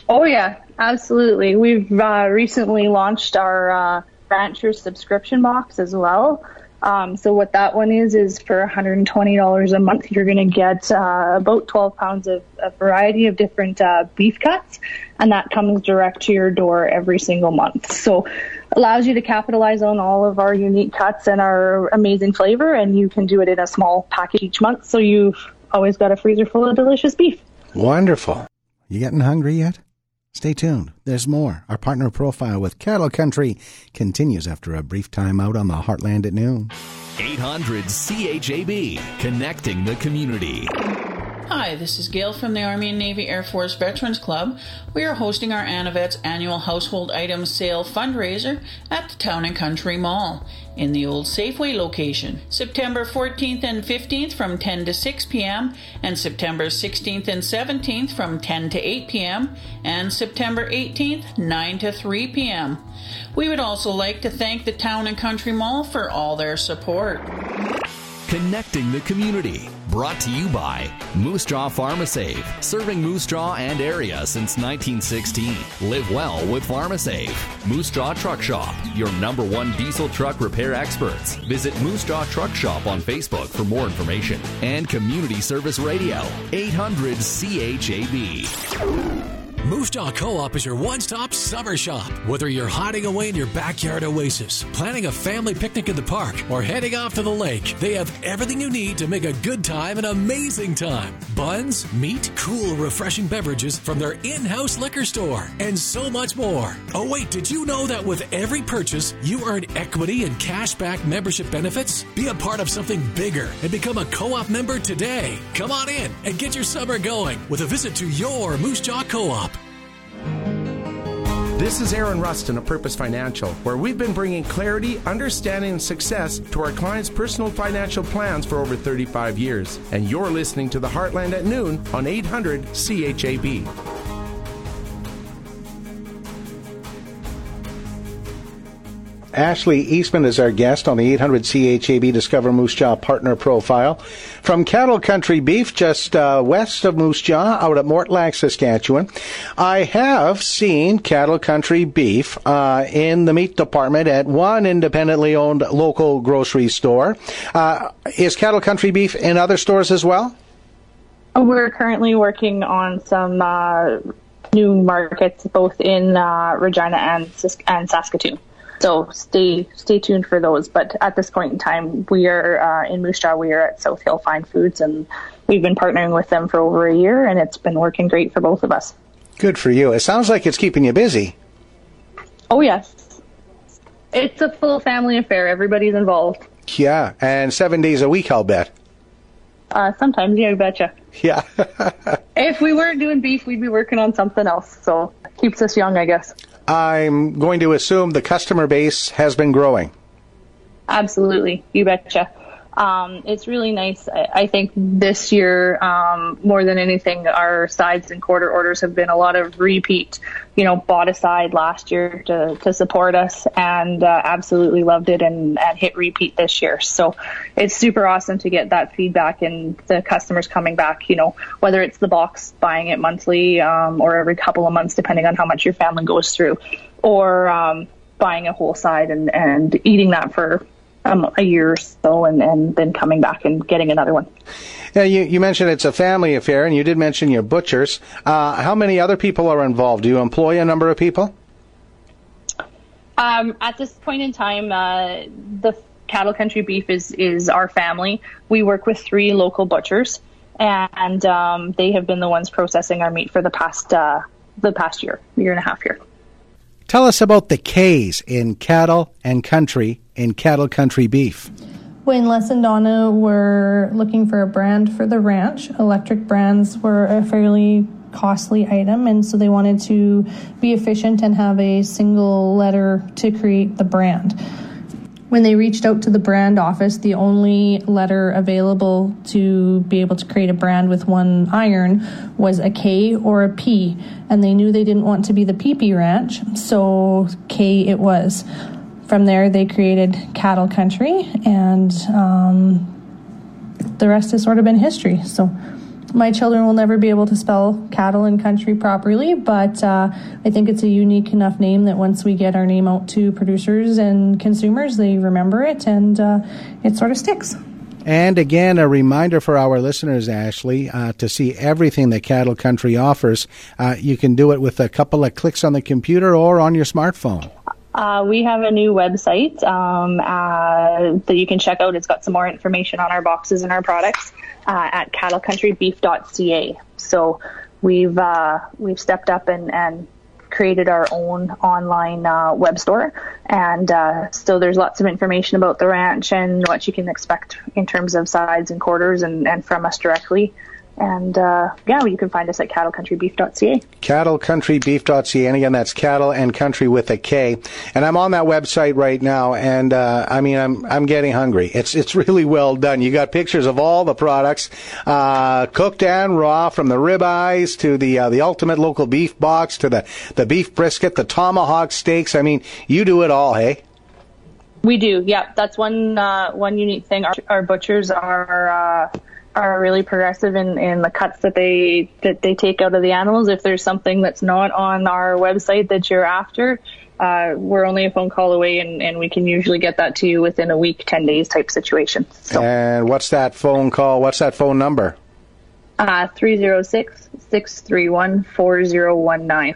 Oh yeah, absolutely. We've uh, recently launched our uh, rancher subscription box as well. Um, so what that one is is for $120 a month, you're going to get uh, about 12 pounds of a variety of different uh, beef cuts, and that comes direct to your door every single month. So allows you to capitalize on all of our unique cuts and our amazing flavor, and you can do it in a small package each month. So you've always got a freezer full of delicious beef. Wonderful. You getting hungry yet? Stay tuned. There's more. Our partner profile with Cattle Country continues after a brief time out on the Heartland at noon. 800 CHAB, connecting the community. Hi, this is Gail from the Army and Navy Air Force Veterans Club. We are hosting our Anavets annual household items sale fundraiser at the Town and Country Mall in the old Safeway location, September 14th and 15th from 10 to 6 p.m., and September 16th and 17th from 10 to 8 p.m., and September 18th, 9 to 3 p.m. We would also like to thank the Town and Country Mall for all their support. Connecting the community. Brought to you by Moose Jaw PharmaSave, serving Moose Jaw and area since 1916. Live well with PharmaSave. Moose Jaw Truck Shop, your number one diesel truck repair experts. Visit Moose Jaw Truck Shop on Facebook for more information. And Community Service Radio, 800 CHAB. Moose Jaw Co-op is your one-stop summer shop. Whether you're hiding away in your backyard oasis, planning a family picnic in the park, or heading off to the lake, they have everything you need to make a good time an amazing time. Buns, meat, cool, refreshing beverages from their in-house liquor store, and so much more. Oh wait, did you know that with every purchase, you earn equity and cashback membership benefits? Be a part of something bigger and become a co-op member today. Come on in and get your summer going with a visit to your Moose Jaw Co-op. This is Aaron Rustin of Purpose Financial, where we've been bringing clarity, understanding, and success to our clients' personal financial plans for over 35 years. And you're listening to the Heartland at noon on 800 CHAB. Ashley Eastman is our guest on the 800 CHAB Discover Moose Jaw Partner Profile. From Cattle Country Beef, just uh, west of Moose Jaw, out at Mortlach, Saskatchewan. I have seen Cattle Country Beef uh, in the meat department at one independently owned local grocery store. Uh, is Cattle Country Beef in other stores as well? We're currently working on some uh, new markets, both in uh, Regina and, and Saskatoon. So stay stay tuned for those. But at this point in time, we are uh, in Moose Jaw. We are at South Hill Fine Foods, and we've been partnering with them for over a year, and it's been working great for both of us. Good for you. It sounds like it's keeping you busy. Oh yes, it's a full family affair. Everybody's involved. Yeah, and seven days a week, I'll bet. Uh, sometimes, yeah, you betcha. Yeah. if we weren't doing beef, we'd be working on something else. So keeps us young, I guess. I'm going to assume the customer base has been growing. Absolutely, you betcha. Um, it's really nice. I, I think this year, um, more than anything, our sides and quarter orders have been a lot of repeat. You know, bought a side last year to, to support us and uh, absolutely loved it and, and hit repeat this year. So it's super awesome to get that feedback and the customers coming back, you know, whether it's the box buying it monthly um, or every couple of months, depending on how much your family goes through, or um, buying a whole side and, and eating that for um, a year or so and, and then coming back and getting another one. Yeah, you, you mentioned it's a family affair, and you did mention your butchers. Uh, how many other people are involved? Do you employ a number of people? Um, at this point in time, uh, the cattle country beef is is our family. We work with three local butchers, and um, they have been the ones processing our meat for the past uh, the past year, year and a half here. Tell us about the K's in cattle and country in cattle country beef. When Les and Donna were looking for a brand for the ranch, electric brands were a fairly costly item, and so they wanted to be efficient and have a single letter to create the brand. When they reached out to the brand office, the only letter available to be able to create a brand with one iron was a K or a P, and they knew they didn't want to be the PP Ranch, so K it was. From there, they created Cattle Country, and um, the rest has sort of been history. So my children will never be able to spell cattle and country properly, but uh, I think it's a unique enough name that once we get our name out to producers and consumers, they remember it and uh, it sort of sticks. And again, a reminder for our listeners, Ashley, uh, to see everything that Cattle Country offers. Uh, you can do it with a couple of clicks on the computer or on your smartphone. Uh, we have a new website um, uh, that you can check out. It's got some more information on our boxes and our products uh, at cattlecountrybeef.ca. So we've uh, we've stepped up and, and created our own online uh, web store, and uh, so there's lots of information about the ranch and what you can expect in terms of sides and quarters, and, and from us directly. And uh, yeah, you can find us at cattlecountrybeef.ca. Cattlecountrybeef.ca. And again, that's cattle and country with a K. And I'm on that website right now. And uh, I mean, I'm I'm getting hungry. It's it's really well done. You got pictures of all the products, uh, cooked and raw, from the ribeyes to the uh, the ultimate local beef box to the the beef brisket, the tomahawk steaks. I mean, you do it all, hey? We do. Yeah, that's one uh, one unique thing. Our, our butchers are uh, are really progressive in, in the cuts that they that they take out of the animals. If there's something that's not on our website that you're after, uh, we're only a phone call away, and, and we can usually get that to you within a week, ten days type situation. So. And what's that phone call? What's that phone number? Uh, 306 631 4019.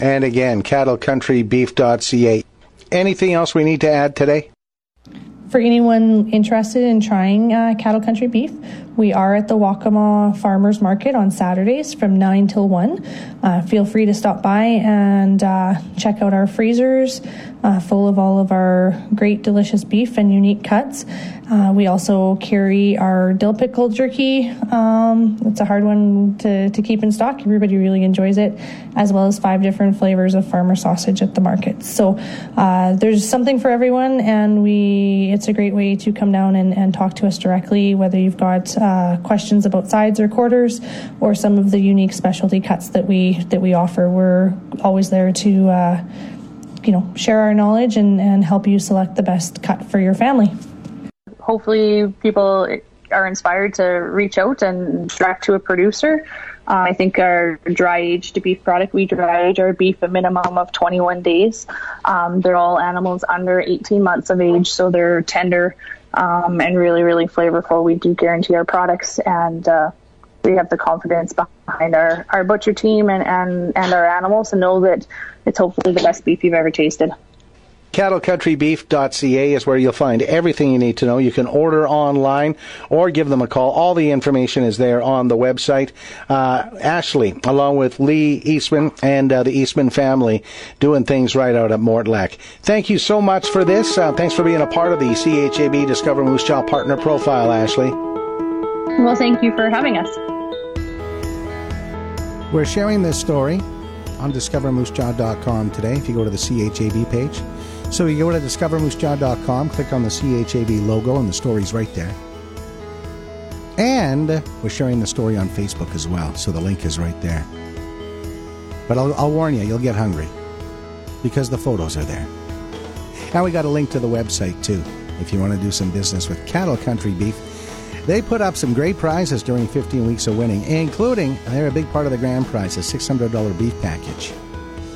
And again, cattlecountrybeef.ca. Anything else we need to add today? For anyone interested in trying uh, cattle country beef, we are at the Wakamow Farmers Market on Saturdays from 9 till 1. Uh, feel free to stop by and uh, check out our freezers uh, full of all of our great, delicious beef and unique cuts. Uh, we also carry our dill pickle jerky. Um, it's a hard one to, to keep in stock. Everybody really enjoys it, as well as five different flavors of farmer sausage at the market. So uh, there's something for everyone, and we it's a great way to come down and, and talk to us directly, whether you've got uh, questions about sides or quarters, or some of the unique specialty cuts that we that we offer. We're always there to uh, you know share our knowledge and, and help you select the best cut for your family hopefully people are inspired to reach out and direct to a producer. Uh, I think our dry aged beef product, we dry age our beef a minimum of 21 days. Um, they're all animals under 18 months of age, so they're tender um, and really, really flavorful. We do guarantee our products, and uh, we have the confidence behind our, our butcher team and, and, and our animals to know that it's hopefully the best beef you've ever tasted. CattleCountryBeef.ca is where you'll find everything you need to know. You can order online or give them a call. All the information is there on the website. Uh, Ashley, along with Lee Eastman and uh, the Eastman family, doing things right out at Mortlach. Thank you so much for this. Uh, thanks for being a part of the CHAB Discover Moose Jaw Partner Profile, Ashley. Well, thank you for having us. We're sharing this story on discovermoosejaw.com today. If you go to the CHAB page, so you go to discovermoosejaw.com, click on the CHAB logo, and the story's right there. And we're sharing the story on Facebook as well, so the link is right there. But I'll, I'll warn you, you'll get hungry because the photos are there. And we got a link to the website too, if you want to do some business with Cattle Country Beef. They put up some great prizes during 15 weeks of winning, including, they're a big part of the grand prize, a $600 beef package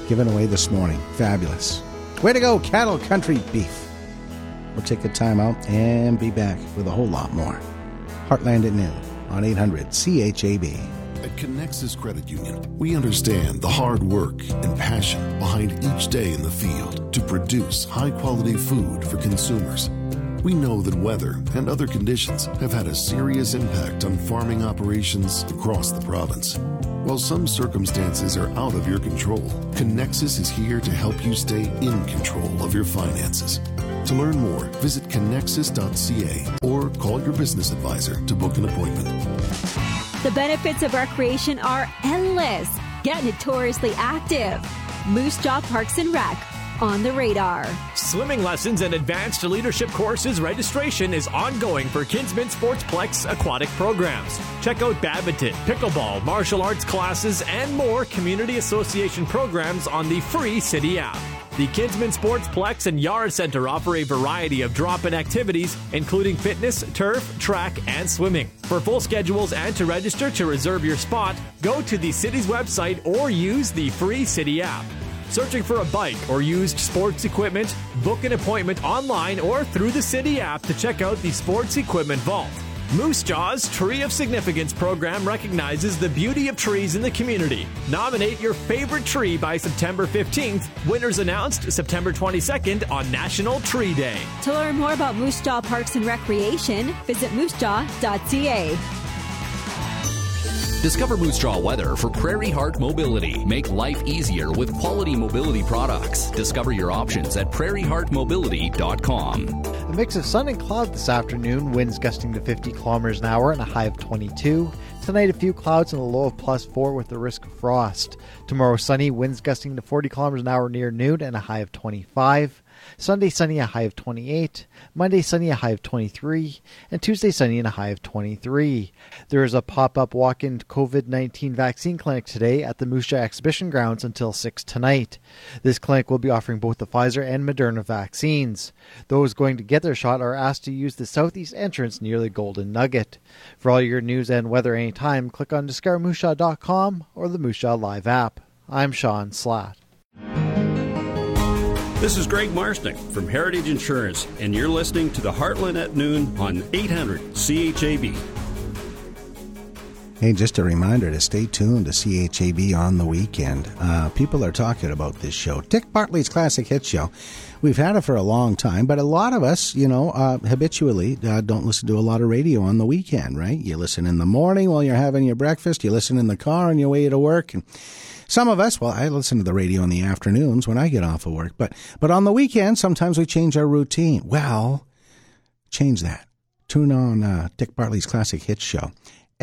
given away this morning. Fabulous. Way to go, Cattle Country Beef. We'll take a time out and be back with a whole lot more. Heartland at noon on 800 CHAB. At Connexus Credit Union, we understand the hard work and passion behind each day in the field to produce high quality food for consumers. We know that weather and other conditions have had a serious impact on farming operations across the province. While some circumstances are out of your control, Connexus is here to help you stay in control of your finances. To learn more, visit connexus.ca or call your business advisor to book an appointment. The benefits of recreation are endless. Get notoriously active. Moose Jaw Parks and Rec on the radar. Swimming lessons and advanced leadership courses registration is ongoing for Kinsmen Sportsplex aquatic programs. Check out badminton, pickleball, martial arts classes, and more community association programs on the free City app. The Kinsmen Sportsplex and Yara Centre offer a variety of drop in activities, including fitness, turf, track, and swimming. For full schedules and to register to reserve your spot, go to the city's website or use the free City app. Searching for a bike or used sports equipment? Book an appointment online or through the City app to check out the Sports Equipment Vault. Moose Jaw's Tree of Significance program recognizes the beauty of trees in the community. Nominate your favorite tree by September 15th. Winners announced September 22nd on National Tree Day. To learn more about Moose Jaw Parks and Recreation, visit moosejaw.ca. Discover Moose Jaw weather for Prairie Heart Mobility. Make life easier with quality mobility products. Discover your options at prairieheartmobility.com. A mix of sun and cloud this afternoon, winds gusting to 50 kilometers an hour and a high of 22. Tonight, a few clouds and a low of plus 4 with the risk of frost. Tomorrow, sunny, winds gusting to 40 kilometers an hour near noon and a high of 25. Sunday, sunny, a high of 28. Monday, sunny, a high of 23. And Tuesday, sunny, and a high of 23. There is a pop up walk in COVID 19 vaccine clinic today at the Jaw Exhibition Grounds until 6 tonight. This clinic will be offering both the Pfizer and Moderna vaccines. Those going to get their shot are asked to use the southeast entrance near the Golden Nugget. For all your news and weather anytime, click on discovermoosejaw.com or the Jaw Live app. I'm Sean Slatt. This is Greg Marsnick from Heritage Insurance, and you're listening to the Heartland at Noon on 800 CHAB. Hey, just a reminder to stay tuned to CHAB on the weekend. Uh, people are talking about this show, Dick Bartley's Classic Hit Show. We've had it for a long time, but a lot of us, you know, uh, habitually uh, don't listen to a lot of radio on the weekend, right? You listen in the morning while you're having your breakfast, you listen in the car on your way to work, and some of us, well, I listen to the radio in the afternoons when I get off of work, but but on the weekend, sometimes we change our routine. Well, change that. Tune on uh, Dick Bartley's Classic Hits Show.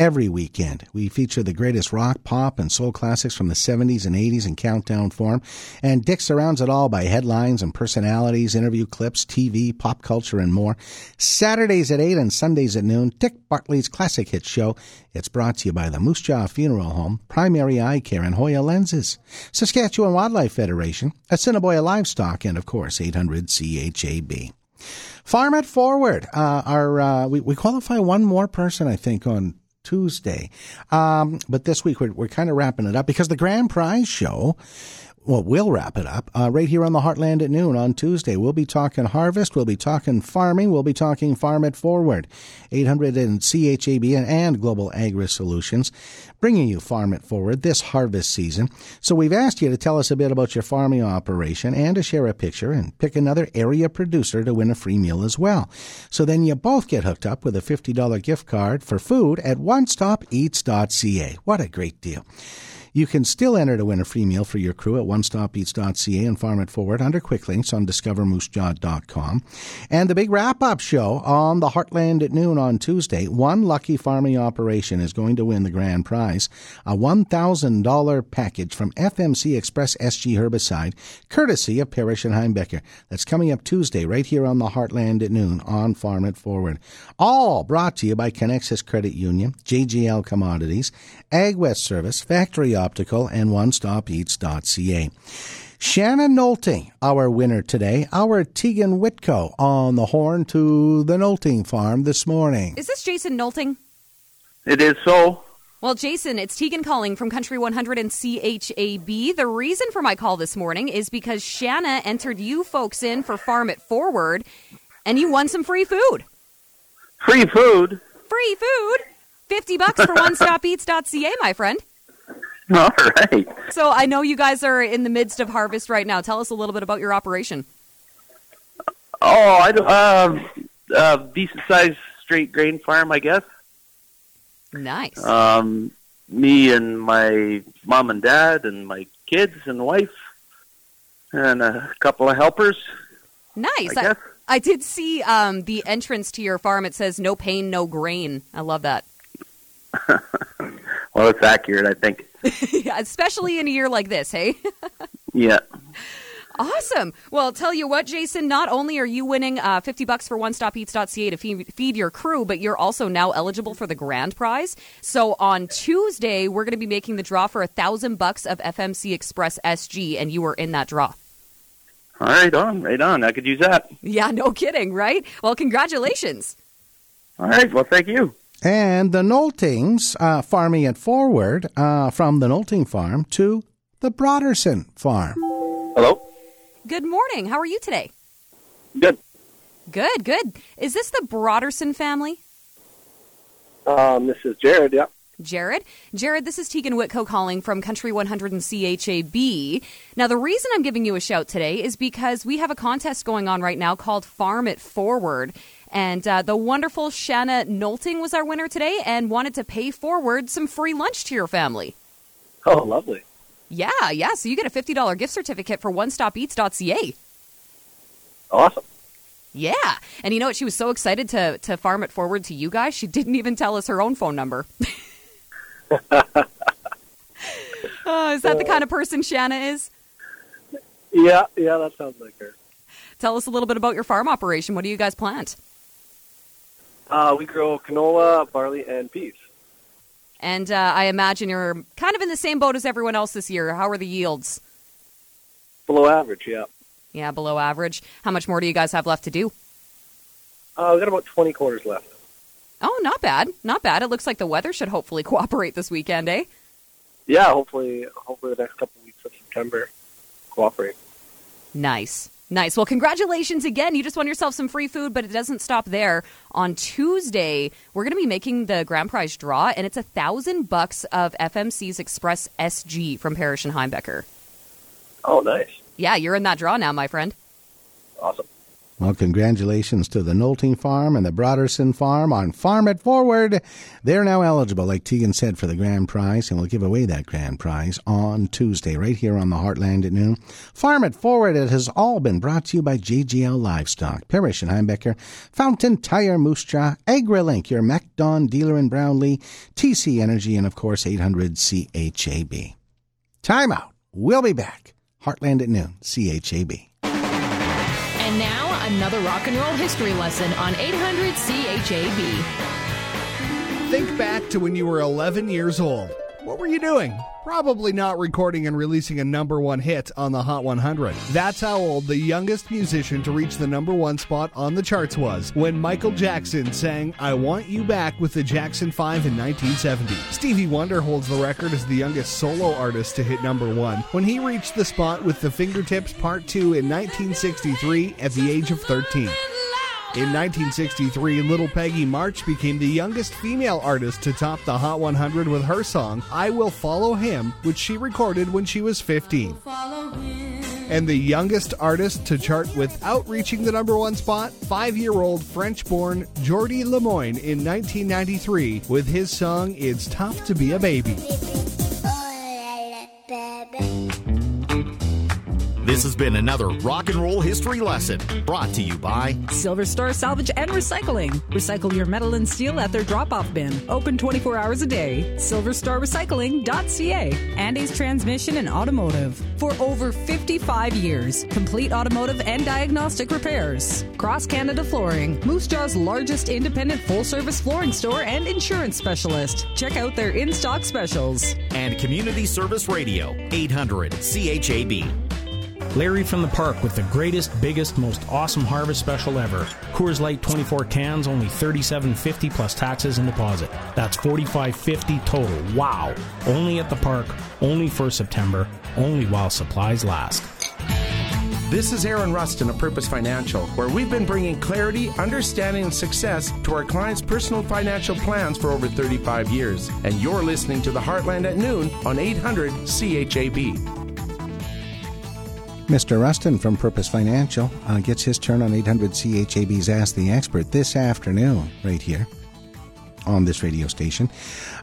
Every weekend, we feature the greatest rock, pop, and soul classics from the 70s and 80s in countdown form. And Dick surrounds it all by headlines and personalities, interview clips, TV, pop culture, and more. Saturdays at 8 and Sundays at noon, Dick Bartley's Classic Hits Show. It's brought to you by the Moose Jaw Funeral Home, Primary Eye Care, and Hoya Lenses, Saskatchewan Wildlife Federation, Assiniboia Livestock, and of course, 800 CHAB. Farm it forward. Uh, our uh, we, we qualify one more person, I think, on Tuesday. Um, but this week we're, we're kind of wrapping it up because the grand prize show, well, we'll wrap it up uh, right here on the Heartland at noon on Tuesday. We'll be talking harvest. We'll be talking farming. We'll be talking farm it forward. 800 and CHAB and, and Global Agri Solutions bringing you Farm It Forward this harvest season. So we've asked you to tell us a bit about your farming operation and to share a picture and pick another area producer to win a free meal as well. So then you both get hooked up with a $50 gift card for food at onestopEats.ca. What a great deal. You can still enter to win a free meal for your crew at onestopeats.ca and Farm It Forward under quick links on discovermoosejaw.com. And the big wrap up show on the Heartland at noon on Tuesday. One lucky farming operation is going to win the grand prize a $1,000 package from FMC Express SG Herbicide, courtesy of Parrish and Heimbecker. That's coming up Tuesday right here on the Heartland at noon on Farm It Forward. All brought to you by Connexus Credit Union, JGL Commodities, AgWest Service, Factory Optical, and OneStopEats.ca. Shannon Nolte, our winner today. Our Tegan Whitco on the horn to the Nolting farm this morning. Is this Jason Nolting? It is so. Well, Jason, it's Tegan calling from Country 100 and CHAB. The reason for my call this morning is because Shanna entered you folks in for Farm It Forward, and you won some free food. Free food? Free food? 50 bucks for one stop eats.ca, my friend. All right. So I know you guys are in the midst of harvest right now. Tell us a little bit about your operation. Oh, I don't, uh, uh, decent sized straight grain farm, I guess. Nice. Um, me and my mom and dad and my kids and wife and a couple of helpers. Nice. I. I, I did see um, the entrance to your farm. It says "No pain, no grain." I love that. Well, it's accurate, I think. yeah, especially in a year like this, hey? Yeah. Awesome. Well, tell you what, Jason, not only are you winning uh, 50 bucks for OneStopEats.ca to feed, feed your crew, but you're also now eligible for the grand prize. So on Tuesday, we're going to be making the draw for a thousand bucks of FMC Express SG, and you are in that draw. All right, on, right on. I could use that. Yeah, no kidding, right? Well, congratulations. All right, well, thank you. And the Noltings uh, farming it forward uh, from the Nolting farm to the Broderson farm. Hello. Good morning. How are you today? Good. Good, good. Is this the Broderson family? Um, this is Jared, yeah. Jared. Jared, this is Tegan Whitco calling from Country 100 and CHAB. Now, the reason I'm giving you a shout today is because we have a contest going on right now called Farm It Forward. And uh, the wonderful Shanna Nolting was our winner today and wanted to pay forward some free lunch to your family. Oh, lovely. Yeah, yeah. So you get a $50 gift certificate for OneStopEats.ca. Awesome. Yeah. And you know what? She was so excited to, to farm it forward to you guys, she didn't even tell us her own phone number. oh, is that the kind of person Shanna is? Yeah, yeah, that sounds like her. Tell us a little bit about your farm operation. What do you guys plant? Uh, we grow canola, barley, and peas. And uh, I imagine you're kind of in the same boat as everyone else this year. How are the yields? Below average, yeah. Yeah, below average. How much more do you guys have left to do? Uh, we got about 20 quarters left. Oh, not bad. Not bad. It looks like the weather should hopefully cooperate this weekend, eh? Yeah, hopefully, hopefully the next couple of weeks of September cooperate. Nice. Nice. Well, congratulations again. You just won yourself some free food, but it doesn't stop there. On Tuesday, we're going to be making the grand prize draw, and it's a thousand bucks of FMC's Express SG from Parrish and Heimbecker. Oh, nice. Yeah, you're in that draw now, my friend. Awesome. Well, congratulations to the Nolting Farm and the Broderson Farm on Farm It Forward. They're now eligible, like Tegan said, for the grand prize, and we'll give away that grand prize on Tuesday, right here on the Heartland at noon. Farm It Forward, it has all been brought to you by JGL Livestock, Parrish and Heimbecker, Fountain Tire Moose Jaw, AgriLink, your MacDon dealer in Brownlee, TC Energy, and of course 800 CHAB. Time out. We'll be back. Heartland at noon, CHAB. And now, another rock and roll history lesson on 800 CHAB. Think back to when you were 11 years old. What were you doing? Probably not recording and releasing a number one hit on the Hot 100. That's how old the youngest musician to reach the number one spot on the charts was when Michael Jackson sang I Want You Back with the Jackson 5 in 1970. Stevie Wonder holds the record as the youngest solo artist to hit number one when he reached the spot with the Fingertips Part 2 in 1963 at the age of 13. In 1963, Little Peggy March became the youngest female artist to top the Hot 100 with her song, I Will Follow Him, which she recorded when she was 15. And the youngest artist to chart without reaching the number one spot, five year old French born Jordy Lemoine in 1993 with his song It's Tough to Be a Baby. This has been another rock and roll history lesson brought to you by Silver Star Salvage and Recycling. Recycle your metal and steel at their drop off bin. Open 24 hours a day. SilverStarRecycling.ca. Andy's Transmission and Automotive. For over 55 years, complete automotive and diagnostic repairs. Cross Canada Flooring, Moose Jaw's largest independent full service flooring store and insurance specialist. Check out their in stock specials. and Community Service Radio, 800 CHAB. Larry from the park with the greatest, biggest, most awesome harvest special ever. Coors Light 24 cans, only $37.50 plus taxes and deposit. That's $45.50 total. Wow! Only at the park, only for September, only while supplies last. This is Aaron Rustin of Purpose Financial, where we've been bringing clarity, understanding, and success to our clients' personal financial plans for over 35 years. And you're listening to the Heartland at noon on 800 CHAB. Mr. Rustin from Purpose Financial uh, gets his turn on 800 CHAB's Ask the Expert this afternoon, right here on this radio station.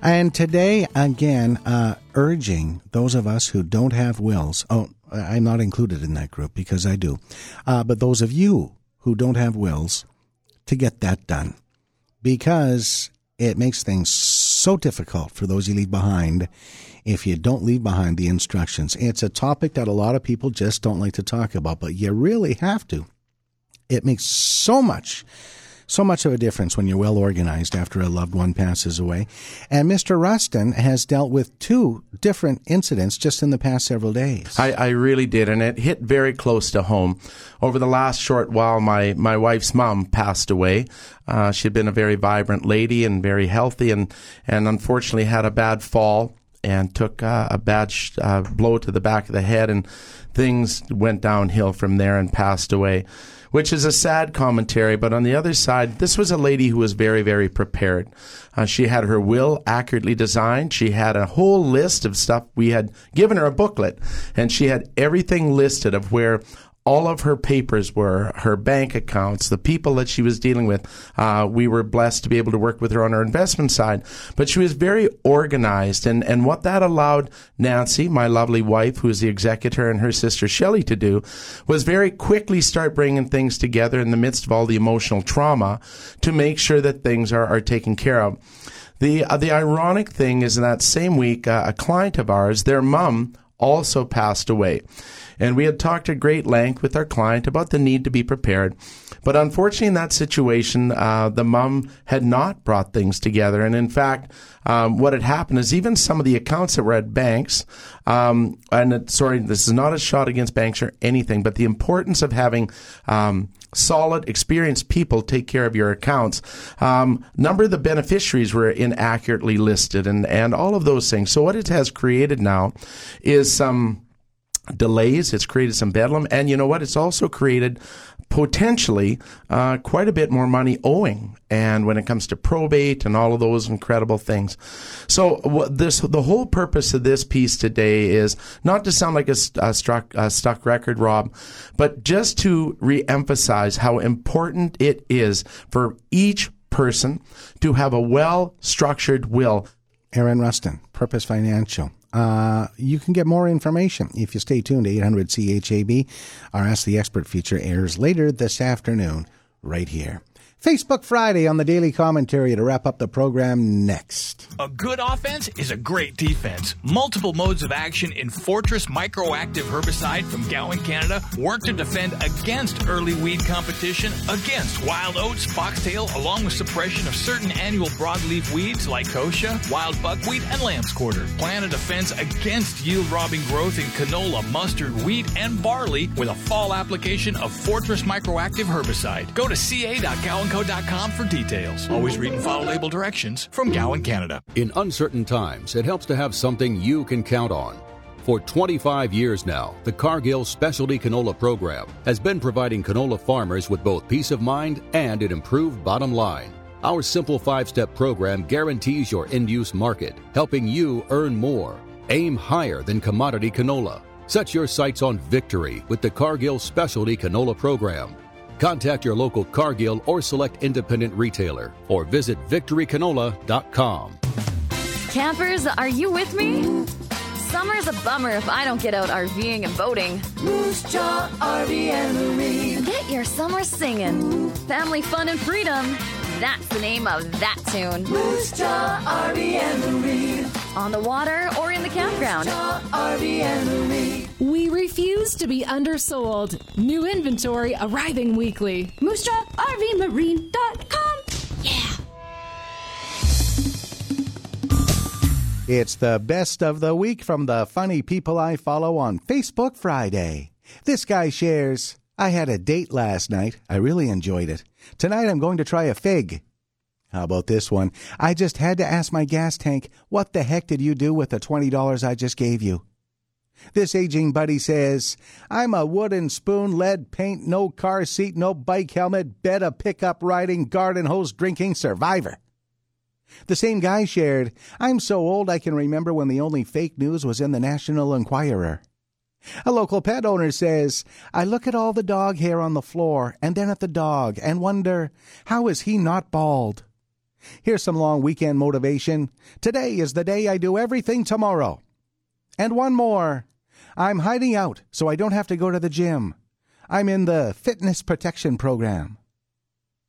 And today, again, uh, urging those of us who don't have wills. Oh, I'm not included in that group because I do. Uh, but those of you who don't have wills, to get that done because it makes things so difficult for those you leave behind if you don't leave behind the instructions. It's a topic that a lot of people just don't like to talk about, but you really have to. It makes so much, so much of a difference when you're well organized after a loved one passes away. And Mr. Rustin has dealt with two different incidents just in the past several days. I, I really did, and it hit very close to home. Over the last short while, my, my wife's mom passed away. Uh, she'd been a very vibrant lady and very healthy, and, and unfortunately had a bad fall and took uh, a bad sh- uh, blow to the back of the head, and things went downhill from there and passed away. Which is a sad commentary, but on the other side, this was a lady who was very, very prepared. Uh, she had her will accurately designed. She had a whole list of stuff. We had given her a booklet, and she had everything listed of where all of her papers were, her bank accounts, the people that she was dealing with. Uh, we were blessed to be able to work with her on her investment side, but she was very organized. And, and what that allowed Nancy, my lovely wife, who is the executor, and her sister Shelley to do was very quickly start bringing things together in the midst of all the emotional trauma to make sure that things are, are taken care of. The, uh, the ironic thing is in that same week, uh, a client of ours, their mom also passed away. And we had talked at great length with our client about the need to be prepared. But unfortunately, in that situation, uh, the mom had not brought things together. And in fact, um, what had happened is even some of the accounts that were at banks, um, and it, sorry, this is not a shot against banks or anything, but the importance of having um, solid, experienced people take care of your accounts. Um, number of the beneficiaries were inaccurately listed, and and all of those things. So what it has created now is some delays. It's created some bedlam, and you know what? It's also created potentially uh, quite a bit more money owing. And when it comes to probate and all of those incredible things, so this the whole purpose of this piece today is not to sound like a, a struck a stuck record, Rob, but just to reemphasize how important it is for each person to have a well structured will. Aaron Rustin, Purpose Financial. Uh, you can get more information if you stay tuned to 800 CHAB. Our Ask the Expert feature airs later this afternoon, right here. Facebook Friday on the Daily Commentary to wrap up the program next. A good offense is a great defense. Multiple modes of action in Fortress Microactive Herbicide from Gowan, Canada work to defend against early weed competition, against wild oats, foxtail, along with suppression of certain annual broadleaf weeds like kochia, wild buckwheat, and lamb's quarter. Plan a defense against yield robbing growth in canola, mustard, wheat, and barley with a fall application of Fortress Microactive Herbicide. Go to ca.gowanco.com for details. Always read and follow label directions from Gowan, Canada. In uncertain times, it helps to have something you can count on. For 25 years now, the Cargill Specialty Canola Program has been providing canola farmers with both peace of mind and an improved bottom line. Our simple five step program guarantees your end use market, helping you earn more. Aim higher than commodity canola. Set your sights on victory with the Cargill Specialty Canola Program. Contact your local Cargill or select independent retailer or visit victorycanola.com. Campers, are you with me? Summer's a bummer if I don't get out RVing and boating. Moose Jaw RV and Marine. Get your summer singing. Family fun and freedom. That's the name of that tune. Moose Jaw RV and Marine. On the water or in the campground. Moose Jaw RV and Marine. We refuse to be undersold. New inventory arriving weekly. MooseJawRVMarine.com. Yeah. It's the best of the week from the funny people I follow on Facebook Friday. This guy shares, I had a date last night. I really enjoyed it. Tonight I'm going to try a fig. How about this one? I just had to ask my gas tank, what the heck did you do with the $20 I just gave you? This aging buddy says, I'm a wooden spoon, lead paint, no car seat, no bike helmet, bed a pickup riding, garden hose drinking survivor. The same guy shared, I'm so old I can remember when the only fake news was in the National Enquirer. A local pet owner says, I look at all the dog hair on the floor and then at the dog and wonder, how is he not bald? Here's some long weekend motivation. Today is the day I do everything tomorrow. And one more. I'm hiding out so I don't have to go to the gym. I'm in the fitness protection program.